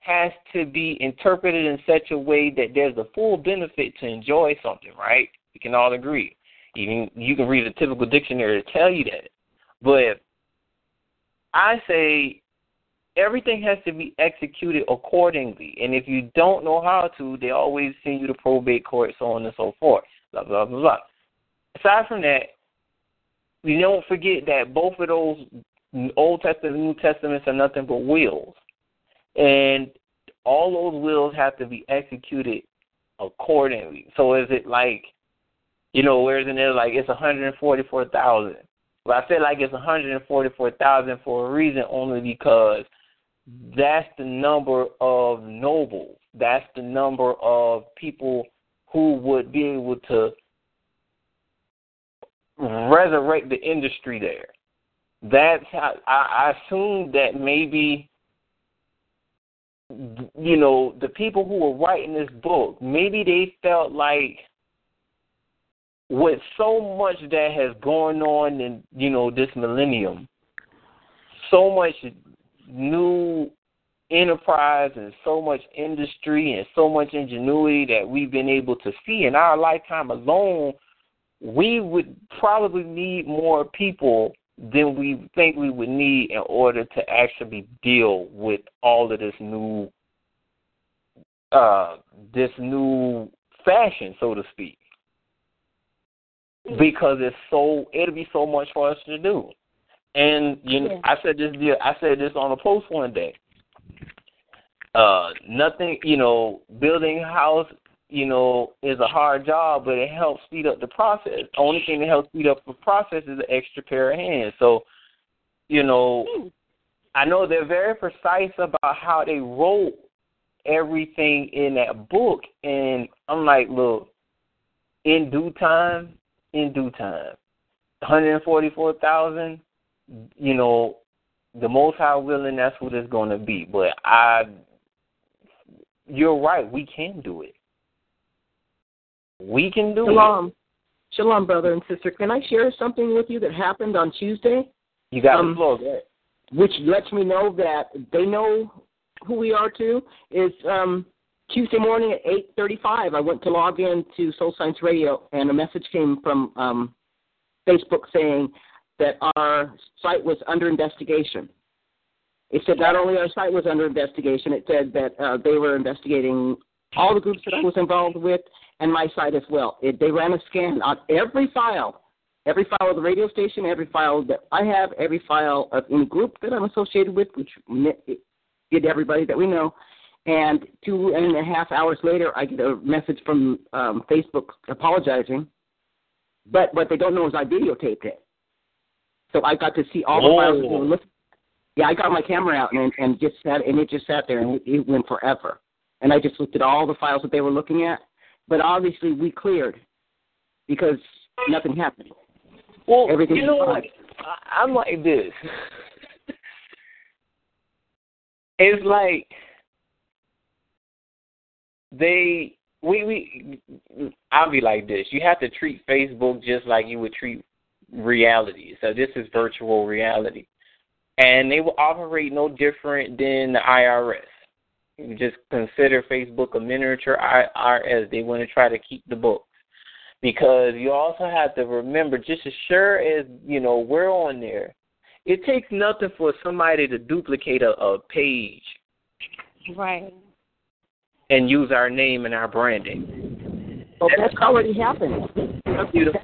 has to be interpreted in such a way that there's a full benefit to enjoy something, right? We can all agree. Even you can read a typical dictionary to tell you that. But I say everything has to be executed accordingly. And if you don't know how to, they always send you to probate court, so on and so forth. Blah blah blah blah. Aside from that, we don't forget that both of those Old Testament and New Testaments are nothing but wills. And all those wills have to be executed accordingly. So is it like, you know, where's in there like it's one hundred and forty four thousand. Well, I said like it's one hundred and forty four thousand for a reason only because that's the number of nobles. That's the number of people who would be able to resurrect the industry there. That's how I, I assume that maybe you know the people who were writing this book maybe they felt like with so much that has gone on in you know this millennium so much new enterprise and so much industry and so much ingenuity that we've been able to see in our lifetime alone we would probably need more people than we think we would need in order to actually deal with all of this new uh this new fashion so to speak. Because it's so it'll be so much for us to do. And you know, I said this I said this on a post one day. Uh, nothing, you know, building house, you know, is a hard job, but it helps speed up the process. The only thing that helps speed up the process is an extra pair of hands. So, you know, hmm. I know they're very precise about how they wrote everything in that book, and I'm like, look, in due time, in due time, 144,000 you know, the Most High willing, that's what it's going to be. But I, you're right. We can do it. We can do Shalom. it. Shalom, brother and sister. Can I share something with you that happened on Tuesday? You got um, the. Which lets me know that they know who we are too. Is um, Tuesday morning at eight thirty-five. I went to log in to Soul Science Radio, and a message came from um, Facebook saying that our site was under investigation. It said not only our site was under investigation, it said that uh, they were investigating all the groups that I was involved with and my site as well. It, they ran a scan on every file, every file of the radio station, every file that I have, every file of any group that I'm associated with, which did everybody that we know. And two and a half hours later, I get a message from um, Facebook apologizing. But what they don't know is I videotaped it. So I got to see all the oh. files that they were looking. Yeah, I got my camera out and and just sat and it just sat there and it, it went forever. And I just looked at all the files that they were looking at. But obviously we cleared because nothing happened. Well, Everything you know what? I'm like this. it's like they we we I'll be like this. You have to treat Facebook just like you would treat reality. So this is virtual reality. And they will operate no different than the IRS. Just consider Facebook a miniature IRS. They want to try to keep the books. Because you also have to remember, just as sure as, you know, we're on there, it takes nothing for somebody to duplicate a, a page Right. and use our name and our branding. Well, that's already happened. That's beautiful.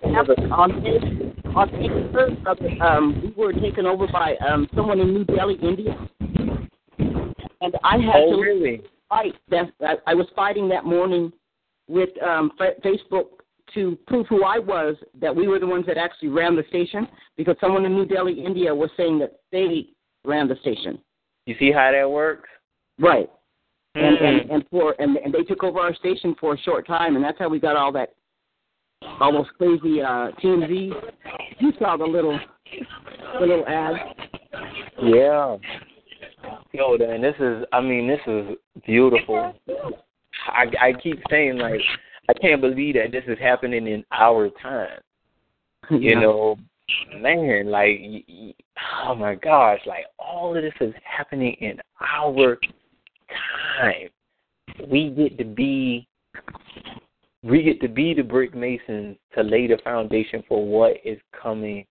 On page on page first um, we were taken over by um, someone in New Delhi, India, and I had Oh, to really? fight. That I, I was fighting that morning with um, Fa- Facebook to prove who I was. That we were the ones that actually ran the station because someone in New Delhi, India, was saying that they ran the station. You see how that works? Right. And, Hmm. and and for and and they took over our station for a short time, and that's how we got all that almost crazy uh TMZ. You saw the little the little ad. Yeah. Yo, man, this is. I mean, this is beautiful. I I keep saying like, I can't believe that this is happening in our time. You Yeah. know, man, like, oh my gosh, like all of this is happening in our time. We get to be, we get to be the brick masons to lay the foundation for what is coming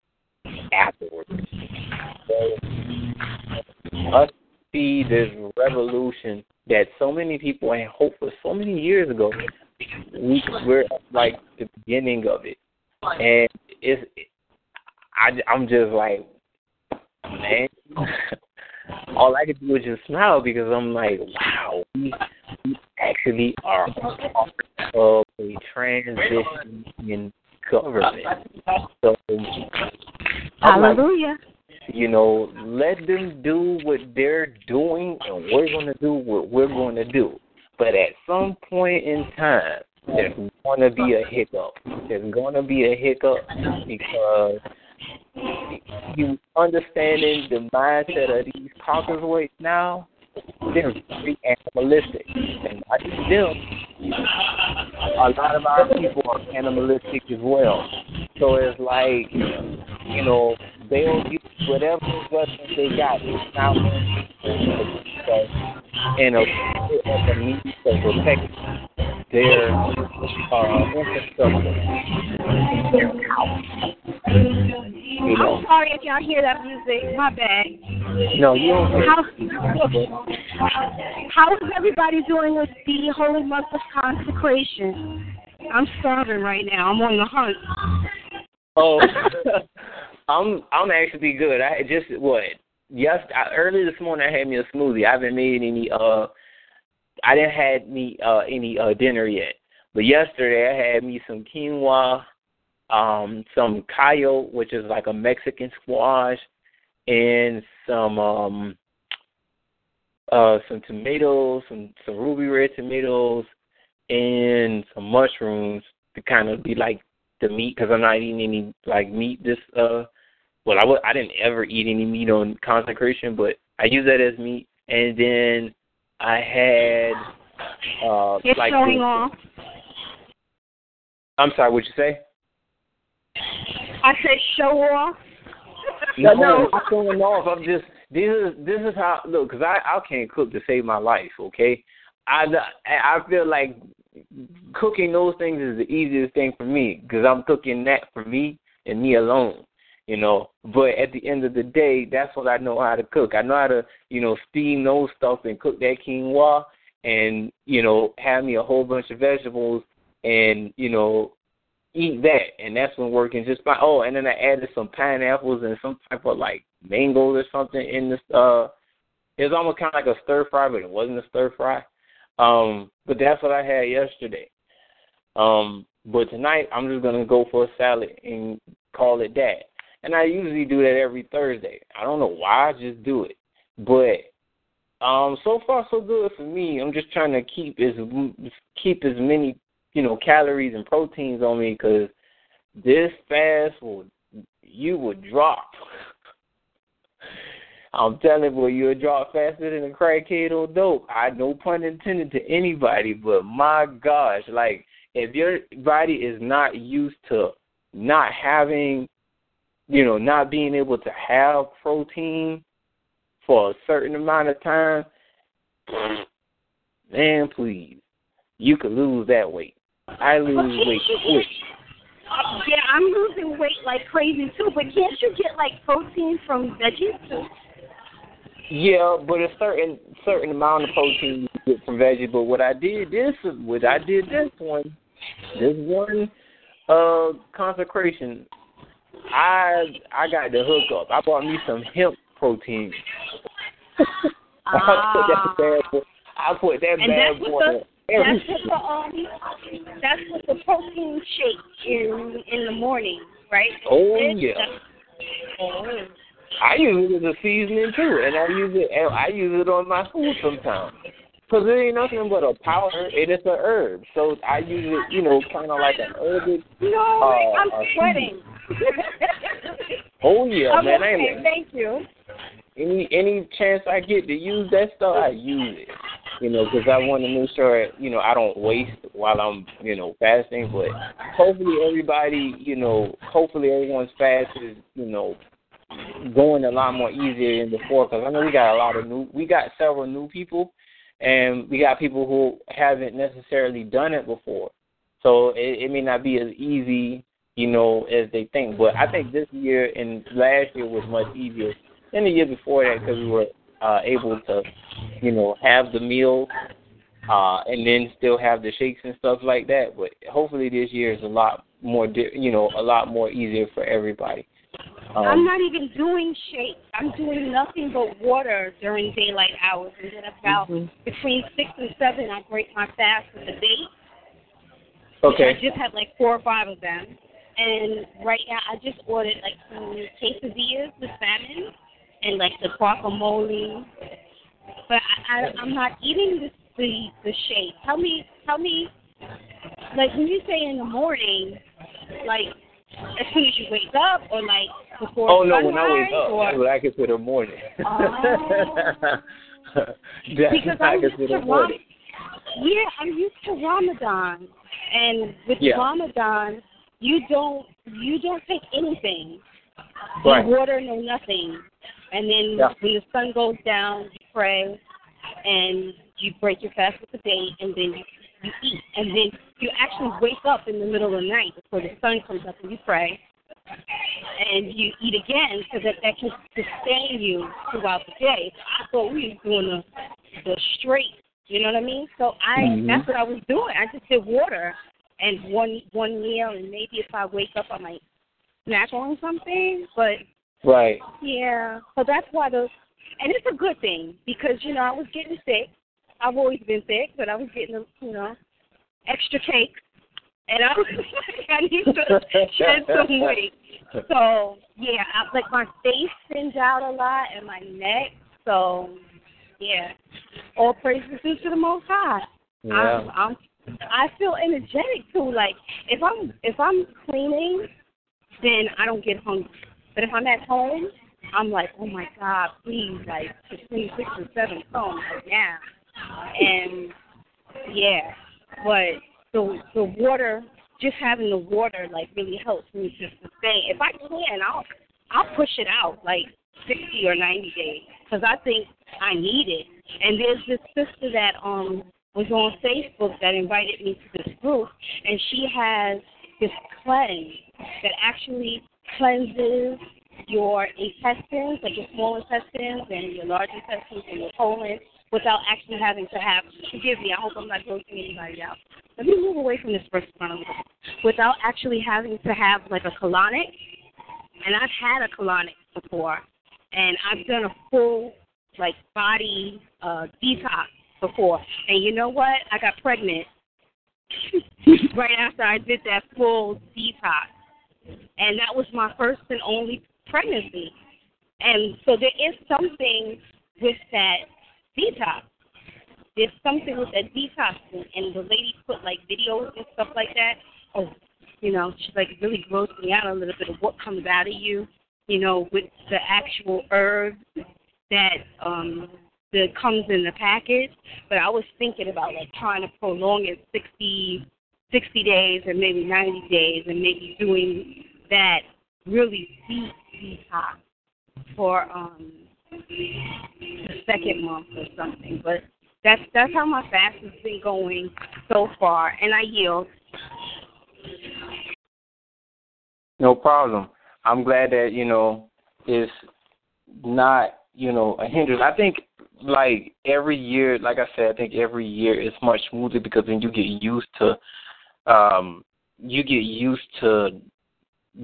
afterwards. So, us see this revolution that so many people had hoped for so many years ago. We we're like the beginning of it, and it's I I'm just like man. All I could do is just smile because I'm like, wow, we, we actually are part of a transition in government. So, Hallelujah. Like, you know, let them do what they're doing, and we're going to do what we're going to do. But at some point in time, there's going to be a hiccup. There's going to be a hiccup because you understanding the mindset of these caucus now, they're very animalistic. And I think them, a lot of our people are animalistic as well. So it's like, you know, they'll use whatever weapons they got. It's not and a, a means of protecting their uh, infrastructure, their house. You know. I'm sorry if y'all hear that music. My bad. No, you don't. How is everybody doing with the holy month of consecration? I'm starving right now. I'm on the hunt. Oh, I'm I'm actually good. I just what yes I, early this morning I had me a smoothie. I haven't made any uh I didn't had me uh any uh dinner yet. But yesterday I had me some quinoa, um, some callo, which is like a Mexican squash, and some um uh some tomatoes, some some ruby red tomatoes, and some mushrooms to kind of be like the meat because I'm not eating any like meat this uh well I w- I didn't ever eat any meat on consecration but I use that as meat and then I had uh It's like showing off. I'm sorry, what'd you say? I said show off. No, no, I'm showing off. I'm just this is this is how look because I I can't cook to save my life. Okay, I I feel like cooking those things is the easiest thing for me because I'm cooking that for me and me alone. You know, but at the end of the day, that's what I know how to cook. I know how to, you know, steam those stuff and cook that quinoa, and you know, have me a whole bunch of vegetables, and you know, eat that, and that's been working just fine. Oh, and then I added some pineapples and some type of like mangoes or something in this. Uh, it was almost kind of like a stir fry, but it wasn't a stir fry. Um, but that's what I had yesterday. Um, but tonight I'm just gonna go for a salad and call it that. And I usually do that every Thursday. I don't know why, I just do it. But um, so far so good for me. I'm just trying to keep as keep as many you know calories and proteins on me because this fast will you would drop. I'm telling you, you'll drop faster than a crackhead or dope. I no pun intended to anybody, but my gosh, like if your body is not used to not having, you know, not being able to have protein for a certain amount of time, man, please, you could lose that weight. I lose weight quick. Uh, yeah, I'm losing weight like crazy too. But can't you get like protein from veggies? Yeah, but a certain certain amount of protein you get from veggies. But what I did this, what I did this one, this one uh consecration, I I got the hook up. I bought me some hemp protein. I put that bad boy. I put that And bad boy. What the in that's what the um that's what the protein shake in in the morning, right? Oh, It's- yeah. Oh. I use it as a seasoning too, and I use it. And I use it on my food sometimes. Cause it ain't nothing but a powder. It is a herb, so I use it, you know, kind of like an herb. No, uh, I'm sweating. Oh yeah, I'm man. Okay, thank you. any any chance I get to use that stuff, I use it. You know, because I want to make sure you know I don't waste while I'm you know fasting. But hopefully everybody, you know, hopefully everyone's fast is you know going a lot more easier than before. Because I know we got a lot of new, we got several new people, and we got people who haven't necessarily done it before. So it, it may not be as easy, you know, as they think. But I think this year and last year was much easier than the year before that because we were uh, able to, you know, have the meal uh, and then still have the shakes and stuff like that. But hopefully this year is a lot more, di- you know, a lot more easier for everybody. Um, I'm not even doing shakes. I'm doing nothing but water during daylight hours, and then about Mm-hmm. between six and seven, I break my fast with a date. Okay. I just had like four or five of them, and right now I just ordered like some quesadillas with salmon and like the guacamole. But I, I I'm not eating the the the shake. Tell me, tell me, like when you say in the morning, like as soon as you wake up, or like before oh no, when I wake up, or that's what I consider morning. Oh. That's because what I'm used to consider Ram- morning. yeah, I'm used to Ramadan, and with Yeah. Ramadan, you don't you don't take anything, Right. no water, no nothing, and then Yeah. when the sun goes down, you pray, and you break your fast with the date, and then you, you eat, and then you actually wake up in the middle of the night before the sun comes up, and you pray, and you eat again so that that can sustain you throughout the day. So I thought we was doing the the straight, you know what I mean? So I Mhm. that's what I was doing. I just did water and one one meal, and maybe if I wake up, I might snack on something. But Right. yeah, so that's why the and it's a good thing because you know I was getting sick. I've always been sick, but I was getting you know extra cakes, and I was like, I need to shed some weight. So yeah, I, like my face thins out a lot and my neck. So yeah, all praises due to the Most High. Yeah. I'm, I'm I feel energetic too. Like if I'm if I'm cleaning, then I don't get hungry. But if I'm at home, I'm like, oh my God, please, like between six and seven come right now. And yeah, but the the water, just having the water, like really helps me to sustain. If I can, I'll I'll push it out like sixty or ninety days because I think I need it. And there's this sister that um was on Facebook that invited me to this group, and she has this cleanse that actually cleanses your intestines, like your small intestines and your large intestines and your colon, without actually having to have. Forgive me, I hope I'm not grossing anybody out. Let me move away from this first one a little bit. Without actually having to have like a colonic, and I've had a colonic before, and I've done a full like body uh, detox before, and you know what? I got pregnant right after I did that full detox, and that was my first and only pregnancy. And so there is something with that detox. There's something with that detox, and, and the lady put like videos and stuff like that. Oh, you know, she like really grossed me out a little bit of what comes out of you, you know, with the actual herbs that um that comes in the package. But I was thinking about like trying to prolong it 60, 60 days or maybe 90 days, and maybe doing that really deep detox for um the second month or something. But that's that's how my fast has been going so far, and I yield. No problem. I'm glad that you know it's not you know a hindrance. I think like every year, like I said, I think every year is much smoother because then you get used to um you get used to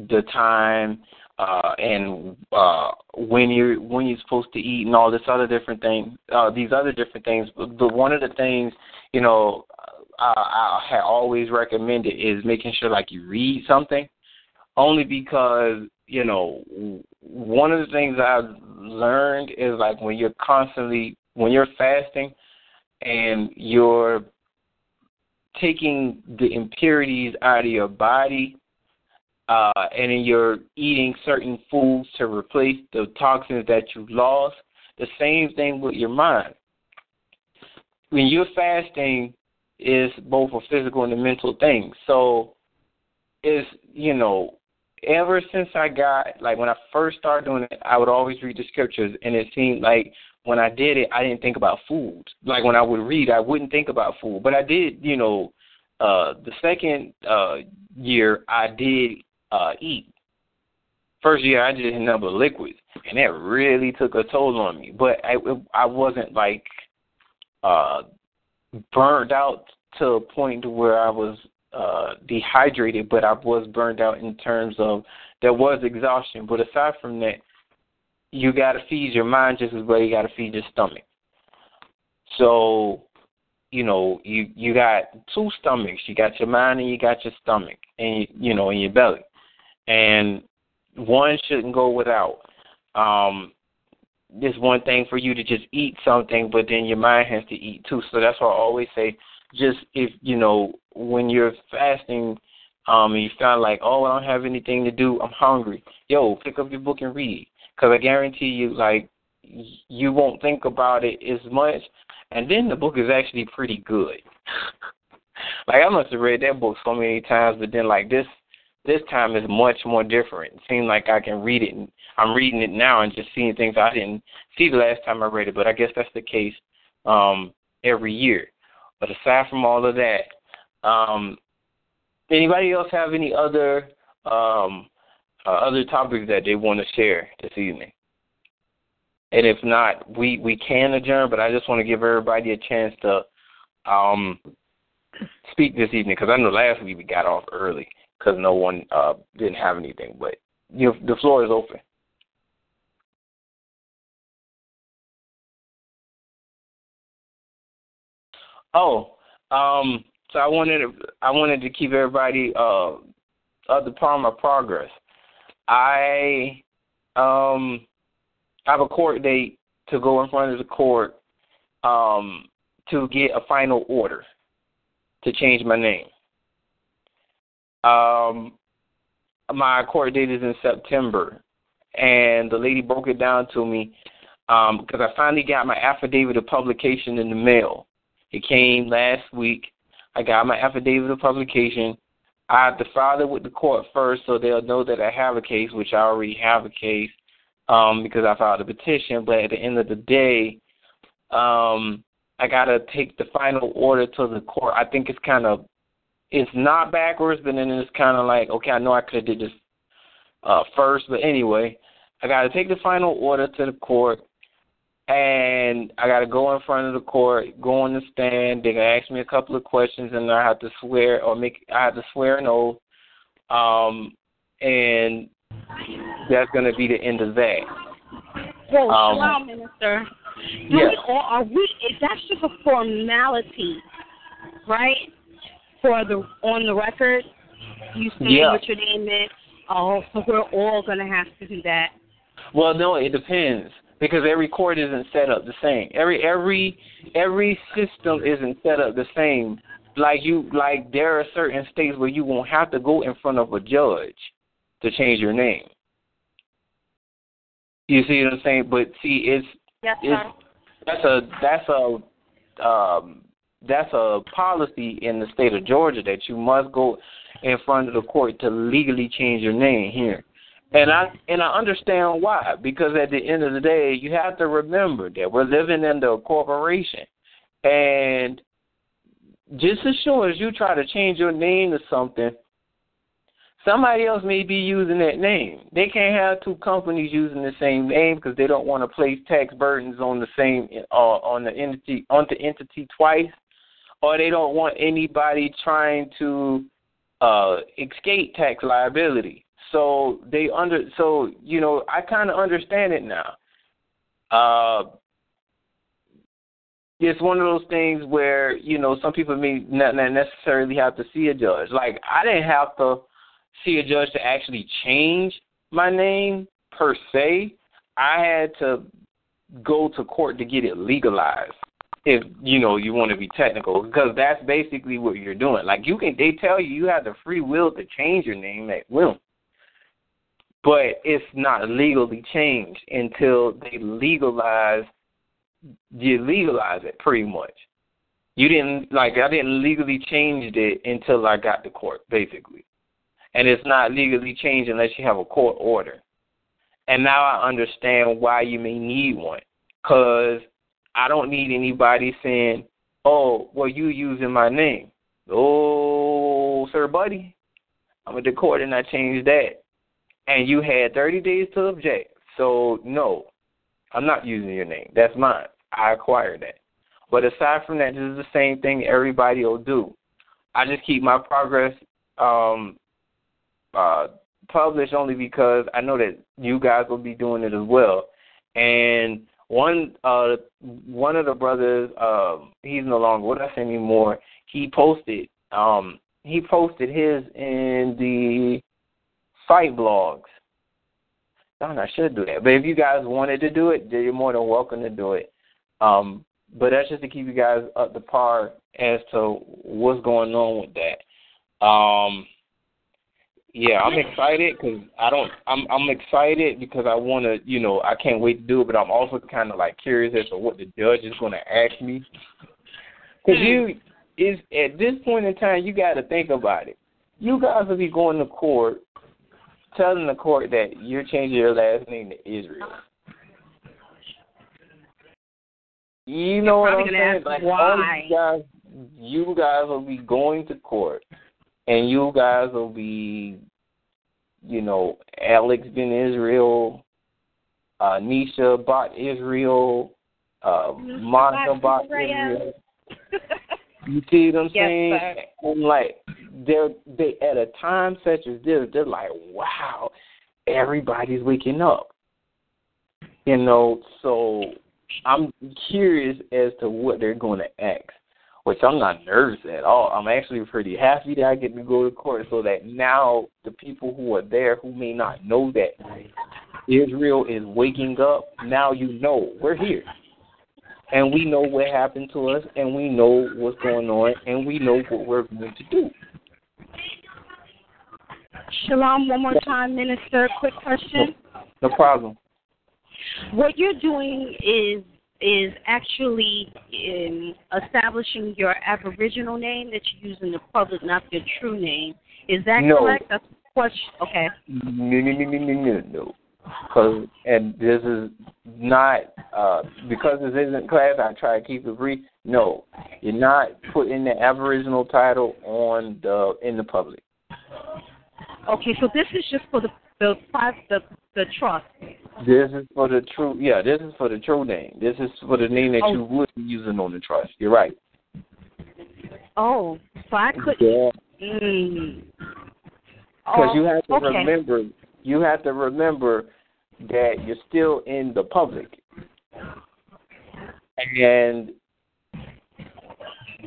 the time uh and uh when you're when you're supposed to eat and all this other different thing uh these other different things. But, but one of the things you know I, I had always recommended is making sure like you read something. Only because you know one of the things I've learned is like when you're constantly when you're fasting and you're taking the impurities out of your body uh, and then you're eating certain foods to replace the toxins that you lost. The same thing with your mind. When you're fasting, is both a physical and a mental thing. So, it's you know, ever since I got like when I first started doing it, I would always read the scriptures, and it seemed like when I did it, I didn't think about food. Like when I would read, I wouldn't think about food, but I did. You know, uh, the second uh, year, I did uh, eat first year I did nothing but liquids, and that really took a toll on me. But I I wasn't like uh burned out to a point where I was uh dehydrated, but I was burned out in terms of there was exhaustion. But aside from that, you got to feed your mind just as well you got to feed your stomach. So, you know, you you got two stomachs. You got your mind and you got your stomach, and you know, in your belly, and one shouldn't go without. Um, there's one thing for you to just eat something, but then your mind has to eat too. So that's why I always say, just if you know when you're fasting, um, and you feel like, oh, I don't have anything to do, I'm hungry. Yo, pick up your book and read, because I guarantee you, like, you won't think about it as much, and then the book is actually pretty good. like I must have read that book so many times, but then like this this time is much more different. It seems like I can read it and I'm reading it now and just seeing things I didn't see the last time I read it, but I guess that's the case um every year. But aside from all of that, um anybody else have any other um uh, other topics that they want to share this evening? And if not, we we can adjourn. But I just want to give everybody a chance to um, speak this evening because I know last week we got off early because no one uh, didn't have anything. But you know, the floor is open. Oh, um, so I wanted to, I wanted to keep everybody uh, up to par my progress. I um I have a court date to go in front of the court um, to get a final order to change my name. Um, my court date is in September, and the lady broke it down to me um because I finally got my affidavit of publication in the mail. It came last week. I got my affidavit of publication. I have to file it with the court first so they'll know that I have a case, which I already have a case um, because I filed a petition. But at the end of the day, um, I gotta take the final order to the court. I think it's kind of it's not backwards, but then it's kind of like okay, I know I could have did this uh, first, but anyway, I gotta take the final order to the court. And I got to go in front of the court, go on the stand. They're gonna ask me a couple of questions, and I have to swear or make. I have to swear an oath. Um, and that's going to be the end of that. Well, um, minister. Yeah. Are we? That's just a formality, right? For the on the record, you say Yeah. what your name is. Oh, so we're all gonna have to do that. Well, no, it depends because every court isn't set up the same. Every every every system isn't set up the same. Like you, like there are certain states where you won't have to go in front of a judge to change your name. You see what I'm saying? But see, it's Yes, it's sir. that's a that's a um that's a policy in the state of Georgia that you must go in front of the court to legally change your name here. And I and I understand why because at the end of the day you have to remember that we're living in the corporation and just as sure as you try to change your name to something somebody else may be using that name. They can't have two companies using the same name because they don't want to place tax burdens on the same uh, on the entity on the entity twice, or they don't want anybody trying to uh, escape tax liability. So they under so you know I kind of understand it now. Uh, it's one of those things where you know some people may not, necessarily have to see a judge. Like I didn't have to see a judge to actually change my name per se. I had to go to court to get it legalized. If you know you want to be technical, because that's basically what you're doing. Like you can, they tell you you have the free will to change your name at will, but it's not legally changed until they legalize. You legalize it pretty much. You didn't like I didn't legally change it until I got to court, basically and it's not legally changed unless you have a court order. And now I understand why you may need one, because I don't need anybody saying, "Oh, well, you using my name." Oh, sir, buddy, I'm at the court and I changed that. And you had 30 days to object. So no, I'm not using your name. That's mine. I acquired that. But aside from that, this is the same thing everybody will do. I just keep my progress um, uh, published only because I know that you guys will be doing it as well. And one uh, one of the brothers, uh, he's no longer with us anymore. He posted um, he posted his in the fight blogs. Darn, I should do that. But if you guys wanted to do it, you're more than welcome to do it. Um, but that's just to keep you guys up to par as to what's going on with that. Um, yeah, I'm excited because I don't. I'm I'm excited because I want to. You know, I can't wait to do it. But I'm also kind of like curious as to what the judge is going to ask me. Because you is at this point in time, you got to think about it. You guys will be going to court, telling the court that you're changing your last name to Israel. You know what I'm saying? Like why. all you guys, you guys will be going to court, and you guys will be, you know, Alex Ben Israel, uh, Nisha Bat Israel, uh, Monica Bat Israel. You see what I'm Yes, saying? sir. And like they're they at a time such as this, they're like, wow, everybody's waking up. You know, so I'm curious as to what they're going to ask, which I'm not nervous at all. I'm actually pretty happy that I get to go to court so that now the people who are there who may not know that Israel is waking up, now you know we're here. And we know what happened to us, and we know what's going on, and we know what we're going to do. Shalom, one more time, Minister. Quick question. No problem. What you're doing is is actually in establishing your Aboriginal name that you use in the public, not your true name. Is that No. correct? That's the question. Okay. No, no, no, no, no, no, no. Cause, and this is not uh because this isn't class. I try to keep it brief. No, you're not putting the Aboriginal title on the in the public. Okay, so this is just for the the the the trust. This is for the true. Yeah, this is for the true name. This is for the name that Oh. you would be using on the trust. You're right. Oh, so I could. Yeah. Mm. Because Oh, you have to okay. remember, you have to remember that you're still in the public, and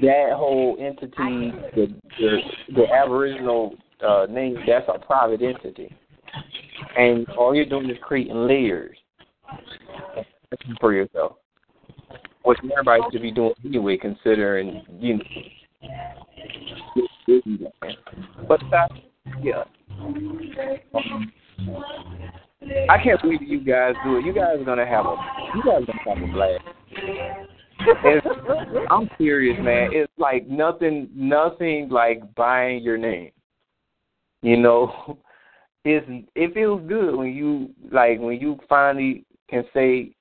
that whole entity, the the, the Aboriginal uh, name, that's a private entity, and all you're doing is creating layers for yourself, which everybody should be doing anyway, considering you. know, but that, yeah. Um, I can't till you guys do it. You guys are gonna have a you guys are gonna have a blast. I'm serious, man. It's like nothing nothing like buying your name. You know, it's it feels good when you like when you finally can say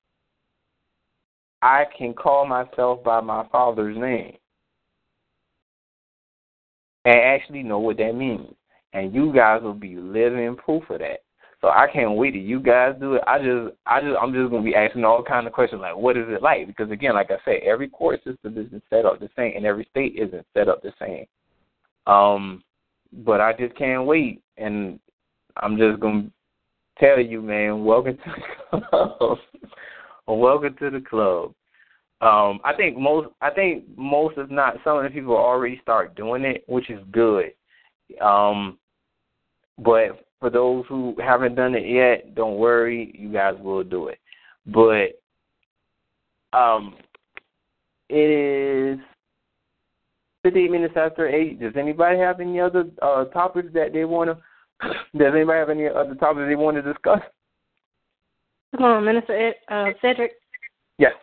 I can call myself by my father's name and actually know what that means. And you guys will be living proof of that. So I can't wait till you guys do it. I just, I just, I'm just gonna be asking all kind of questions like, what is it like? Because again, like I said, every court system isn't set up the same, and every state isn't set up the same. Um, but I just can't wait, and I'm just gonna tell you, man, welcome to the club. welcome to the club. Um, I think most, I think most, if not some of the people already start doing it, which is good. Um, but for those who haven't done it yet, don't worry, you guys will do it. But um, it is 58 minutes after 8. Does anybody have any other uh, topics that they want to, does anybody have any other topics they want to discuss? Come on, Minister Ed, uh, Cedric. Yes.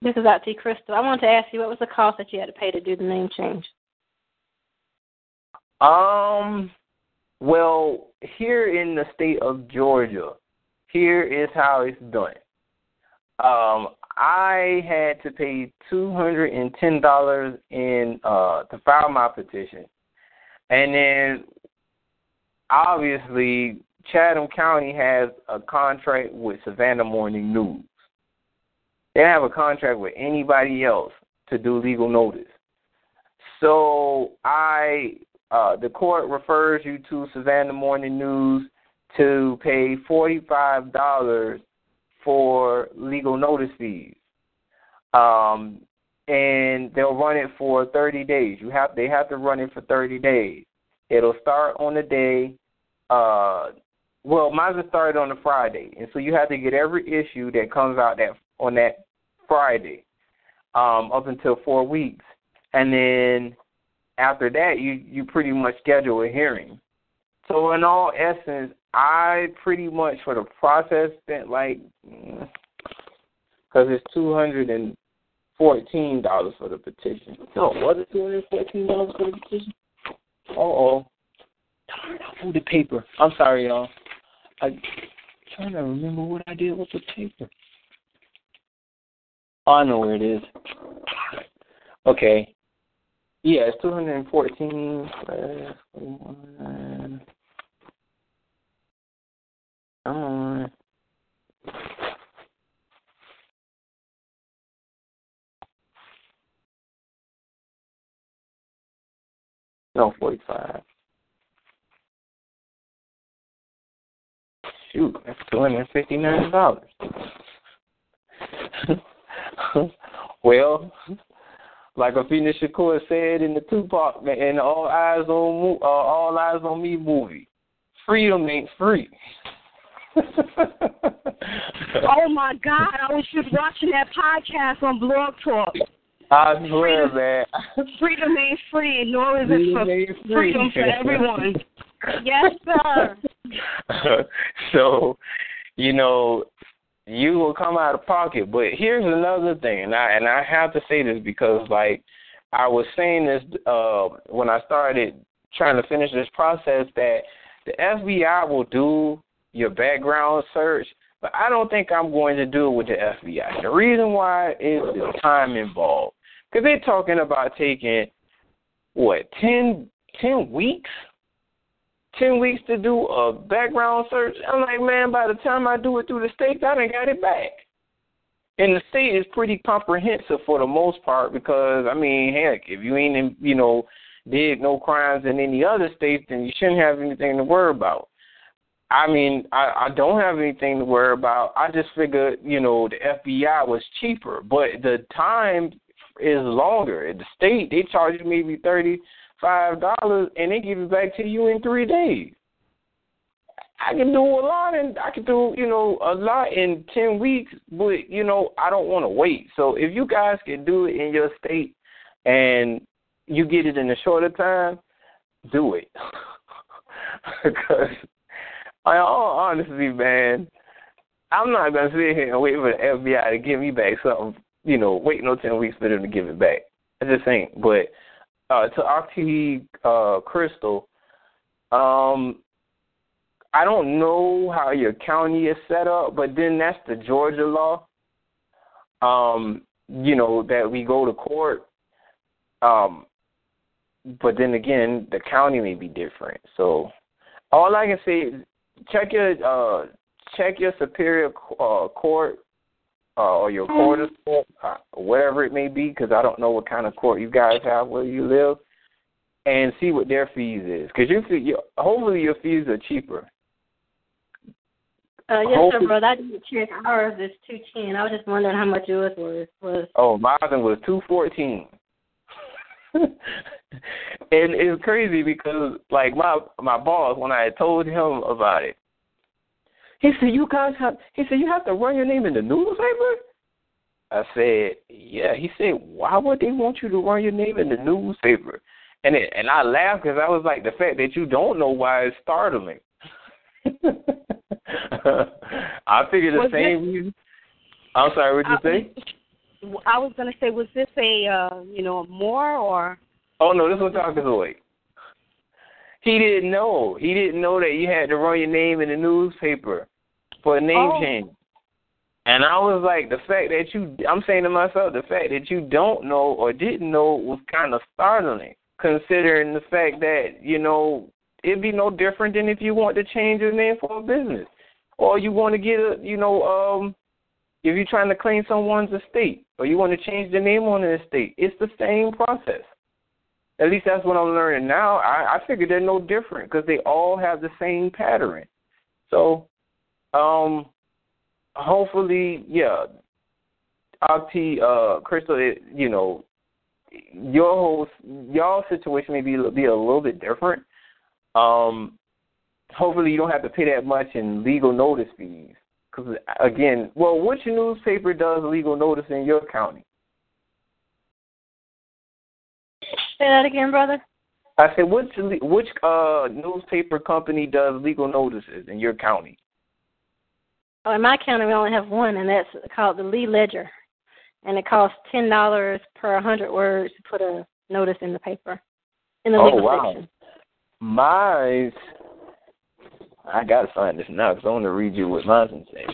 This is out to Crystal. I wanted to ask you what was the cost that you had to pay to do the name change? Um, well, here in the state of Georgia, here is how it's done. Um, I had to pay two hundred and ten dollars in uh to file my petition, and then obviously Chatham County has a contract with Savannah Morning News. They have a contract with anybody else to do legal notice. So I, uh, the court refers you to Savannah Morning News to pay forty-five dollars for legal notice fees. Um, and they'll run it for 30 days. You have they have to run it for 30 days. It'll start on the day. Uh, well, mine started on a Friday, and so you have to get every issue that comes out that on that Friday, um, up until four weeks, and then after that, you you pretty much schedule a hearing. So in all essence, I pretty much for the process spent like because mm, it's two hundred and fourteen dollars for the petition. No, was it two hundred fourteen dollars for the petition? Uh oh. Darn, I folded the paper. I'm sorry, y'all. I'm trying to remember what I did with the paper. Oh, I know where it is. Okay. Yeah, it's two hundred and fourteen. Come on. No, 45. Shoot, that's $259. well, like Afeni Shakur said in the Tupac in the All Eyez on uh, All Eyez on Me movie, freedom ain't free. oh my God! I was just watching that podcast on Blog Talk. I swear, freedom, man. freedom ain't free, nor is it for freedom for everyone. yes, sir. so, you know, you will come out of pocket. But here's another thing, and I and I have to say this because, like, I was saying this uh, when I started trying to finish this process that the FBI will do your background search, but I don't think I'm going to do it with the FBI. The reason why is the time involved. Because they're talking about taking, what, 10, 10 weeks? 10 weeks to do a background search? I'm like, man, by the time I do it through the states, I done got it back. And the state is pretty comprehensive for the most part because, I mean, heck, if you ain't, in, you know, did no crimes in any other states, then you shouldn't have anything to worry about. I mean, I, I don't have anything to worry about. I just figured, you know, the FBI was cheaper, but the time is longer. The state they charge you maybe thirty five dollars and they give it back to you in three days. I can do a lot and I can do, you know, a lot in ten weeks, but you know, I don't want to wait. So if you guys can do it in your state and you get it in a shorter time, do it. because in all honesty, man, I'm not gonna sit here and wait for the FBI to give me back something you know, wait no ten weeks for them to give it back. I just ain't. But uh, to Octi uh, Crystal, um, I don't know how your county is set up, but then that's the Georgia law. Um, you know that we go to court. Um, but then again, the county may be different. So all I can say check your uh, check your superior uh, court uh, or your quarters court, uh, whatever it may be, because I don't know what kind of court you guys have where you live, and see what their fees is. Because you, you, hopefully your fees are cheaper. Uh, yes, hopefully, sir, brother. I didn't check. Ours is two ten. I was just wondering how much yours was. was. Oh, mine was two fourteen. and it's crazy because like my my boss when I told him about it, he said, "You guys have." He said, "You have to run your name in the newspaper." I said, "Yeah." He said, "Why would they want you to run your name in the newspaper?" And it, and I laughed because I was like, "The fact that you don't know why is startling." I figured the was same this, reason. I'm sorry. What did you say? I was going to say, was this a uh, you know more or? Oh no, this was talking away. He didn't know. He didn't know that you had to run your name in the newspaper for a name oh. change. And I was like, the fact that you, I'm saying to myself, the fact that you don't know or didn't know was kind of startling, considering the fact that, you know, it'd be no different than if you want to change your name for a business, or you want to get a, you know, um, if you're trying to claim someone's estate, or you want to change the name on an estate. It's the same process. At least that's what I'm learning now. I, I figure they're no different because they all have the same pattern. So, um, hopefully, yeah, Octi, uh, Crystal, it, you know, your whole y'all situation may be be a little bit different. Um, hopefully, you don't have to pay that much in legal notice fees. Because again, well, which newspaper does legal notice in your county? Say that again, brother. I said, which which uh newspaper company does legal notices in your county? Oh, in my county, we only have one, and that's called the Lee Ledger and it costs ten dollars per hundred words to put a notice in the paper in the oh, legal wow. section. Mine's I gotta find this now because I want to read you what mine's saying.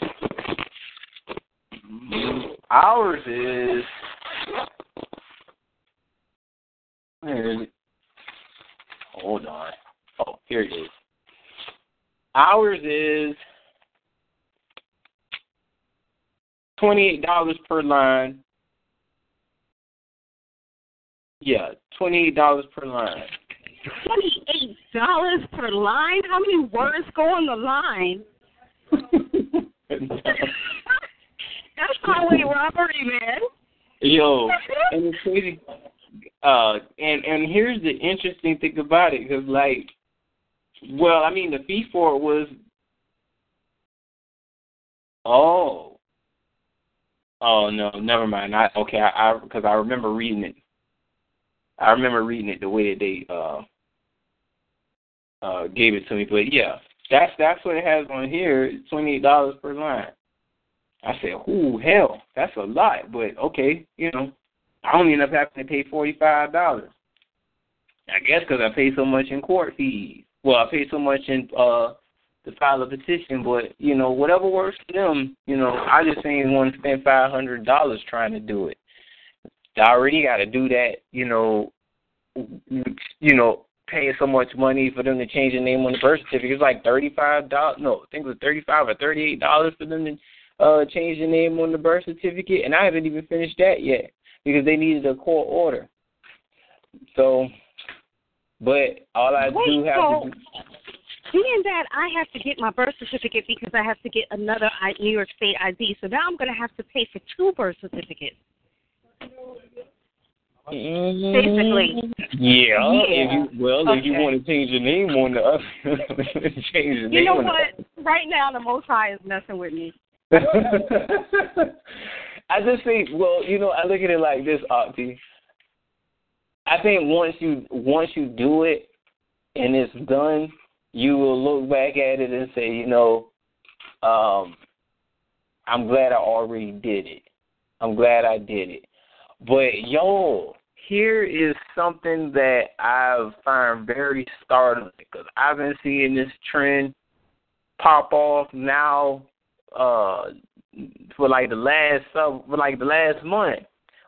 Mm-hmm. Ours is where is it? Hold on. Oh, here it is. Ours is twenty-eight dollars per line. Yeah, twenty-eight dollars per line. Twenty-eight dollars per line. How many words go on the line? That's highway robbery, man. Yo, and it's crazy. Uh, and and here's the interesting thing about it, because like, well, I mean, the fee for it was, oh, oh no, never mind. I okay, I because I, I remember reading it. I remember reading it the way that they uh uh gave it to me. But yeah, that's that's what it has on here. Twenty eight dollars per line. I said, "Ooh, hell, that's a lot." But okay, you know, I only end up having to pay forty five dollars. I guess because I pay so much in court fees. Well, I pay so much in uh to file a petition, but you know, whatever works for them, you know, I just ain't want to spend five hundred dollars trying to do it. I already got to do that, you know, you know, paying so much money for them to change the name on the birth certificate. It's like thirty five dollars. No, I think it was thirty five or thirty eight dollars for them to uh change the name on the birth certificate, and I haven't even finished that yet because they needed a court order. So, but all I Wait, do have so, to do. Being that I have to get my birth certificate because I have to get another I- New York State ID, so now I'm going to have to pay for two birth certificates. Basically. Yeah, Yeah. if you well, if you want to change your name on the other, change the name. You know what? Right now, the Most High is messing with me. I just think, well, you know, I look at it like this, Octi. I think once you once you do it and it's done, you will look back at it and say, you know, um, I'm glad I already did it. I'm glad I did it. But yo, here is something that I find very startling because I've been seeing this trend pop off now uh for like the last uh, for like the last month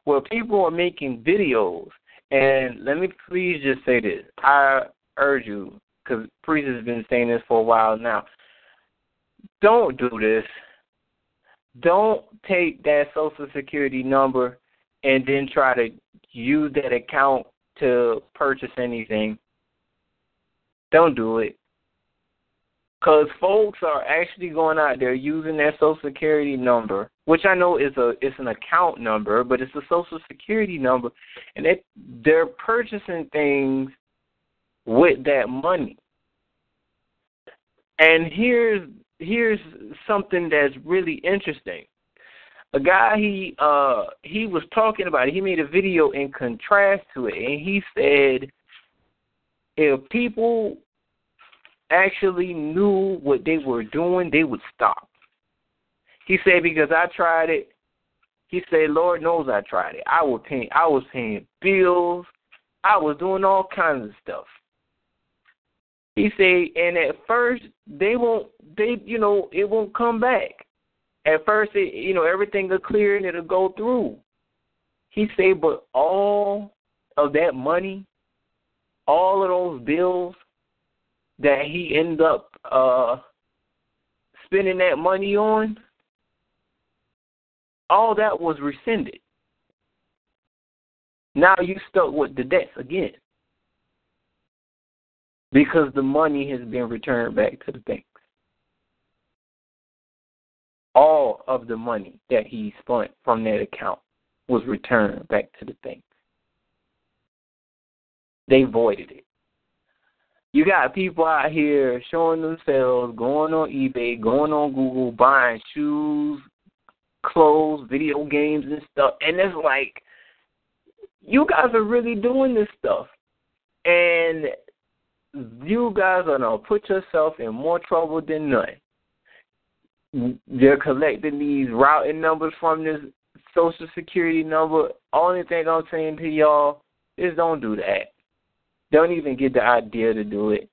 where people are making videos and let me please just say this i urge you because priest has been saying this for a while now. Don't do this. Don't take that social security number and then try to use that account to purchase anything. Don't do it. Because folks are actually going out there using their social security number, which I know is a it's an account number, but it's a social security number, and they they're purchasing things with that money. And here's here's something that's really interesting. A guy he uh he was talking about it. He made a video in contrast to it, and he said if people actually knew what they were doing, they would stop. He said because I tried it. He said, Lord knows I tried it. I was paying I was paying bills. I was doing all kinds of stuff. He said, and at first they won't they you know, it won't come back. At first it you know, everything will clear and it'll go through. He said, but all of that money, all of those bills, that he ended up uh spending that money on, all that was rescinded. Now you stuck with the debts again. Because the money has been returned back to the banks. All of the money that he spent from that account was returned back to the banks. They voided it. You got people out here showing themselves, going on eBay, going on Google, buying shoes, clothes, video games, and stuff. And it's like, you guys are really doing this stuff. And you guys are to put yourself in more trouble than none. They're collecting these routing numbers from this social security number. Only thing I'm saying to y'all is don't do that. Don't even get the idea to do it.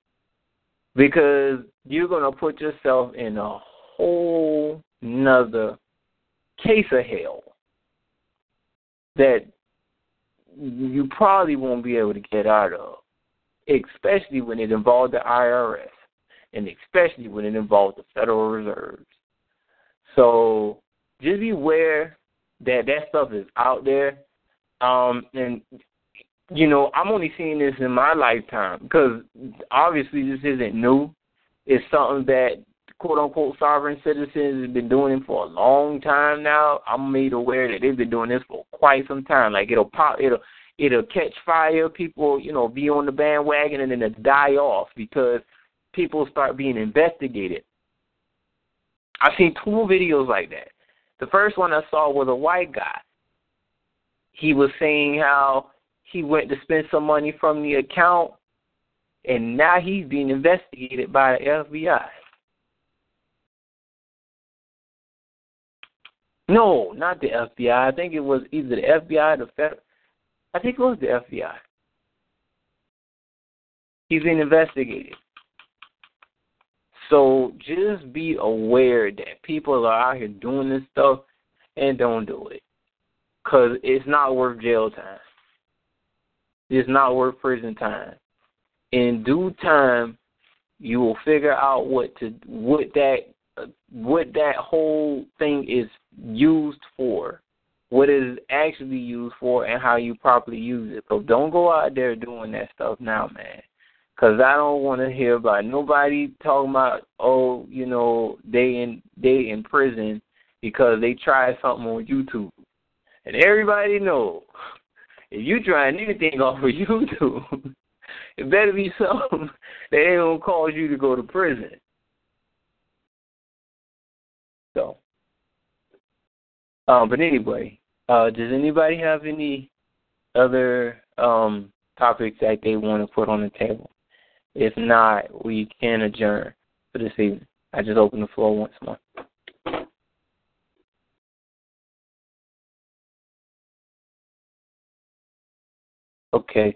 Because you're to put yourself in a whole nother case of hell that you probably won't be able to get out of, especially when it involves the IRS and especially when it involves the Federal Reserve. So just be aware that that stuff is out there. Um, and you know, I'm only seeing this in my lifetime because obviously this isn't new. It's something that quote unquote sovereign citizens have been doing for a long time now. I'm made aware that they've been doing this for quite some time. Like it'll pop it'll it'll catch fire, people, you know, be on the bandwagon and then it'll die off because people start being investigated. I've seen two videos like that. The first one I saw was a white guy. He was saying how he went to spend some money from the account and now he's being investigated by the FBI. No, not the FBI. I think it was either the FBI or the Fed. I think it was the FBI. He's being investigated. So just be aware that people are out here doing this stuff and don't do it. Because it's not worth jail time. It's not worth prison time. In due time, you will figure out what to what that what that whole thing is used for, what it is actually used for, and how you properly use it. So don't go out there doing that stuff now, man. Cause I don't want to hear about nobody talking about oh you know they in they in prison because they tried something on YouTube, and everybody know if you trying anything off of YouTube, it better be something that ain't gonna cause you to go to prison. So, um, but anyway, uh, does anybody have any other um topics that they want to put on the table? If not, we can adjourn for this evening. I just open the floor once more. Okay.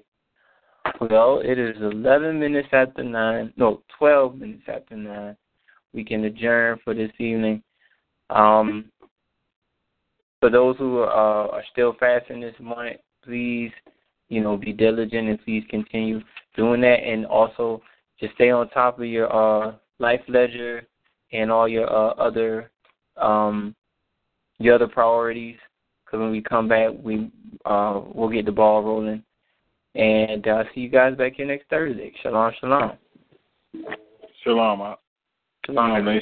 Well, it is 11 minutes after 9. No, 12 minutes after 9. We can adjourn for this evening. Um, for those who are, uh, are still fasting this month, please, you know, be diligent and please continue doing that. And also, just stay on top of your uh, life ledger and all your uh, other um, your other priorities. Because when we come back, we uh, we'll get the ball rolling and uh, see you guys back here next Thursday. Shalom, shalom. Shalom. Shalom.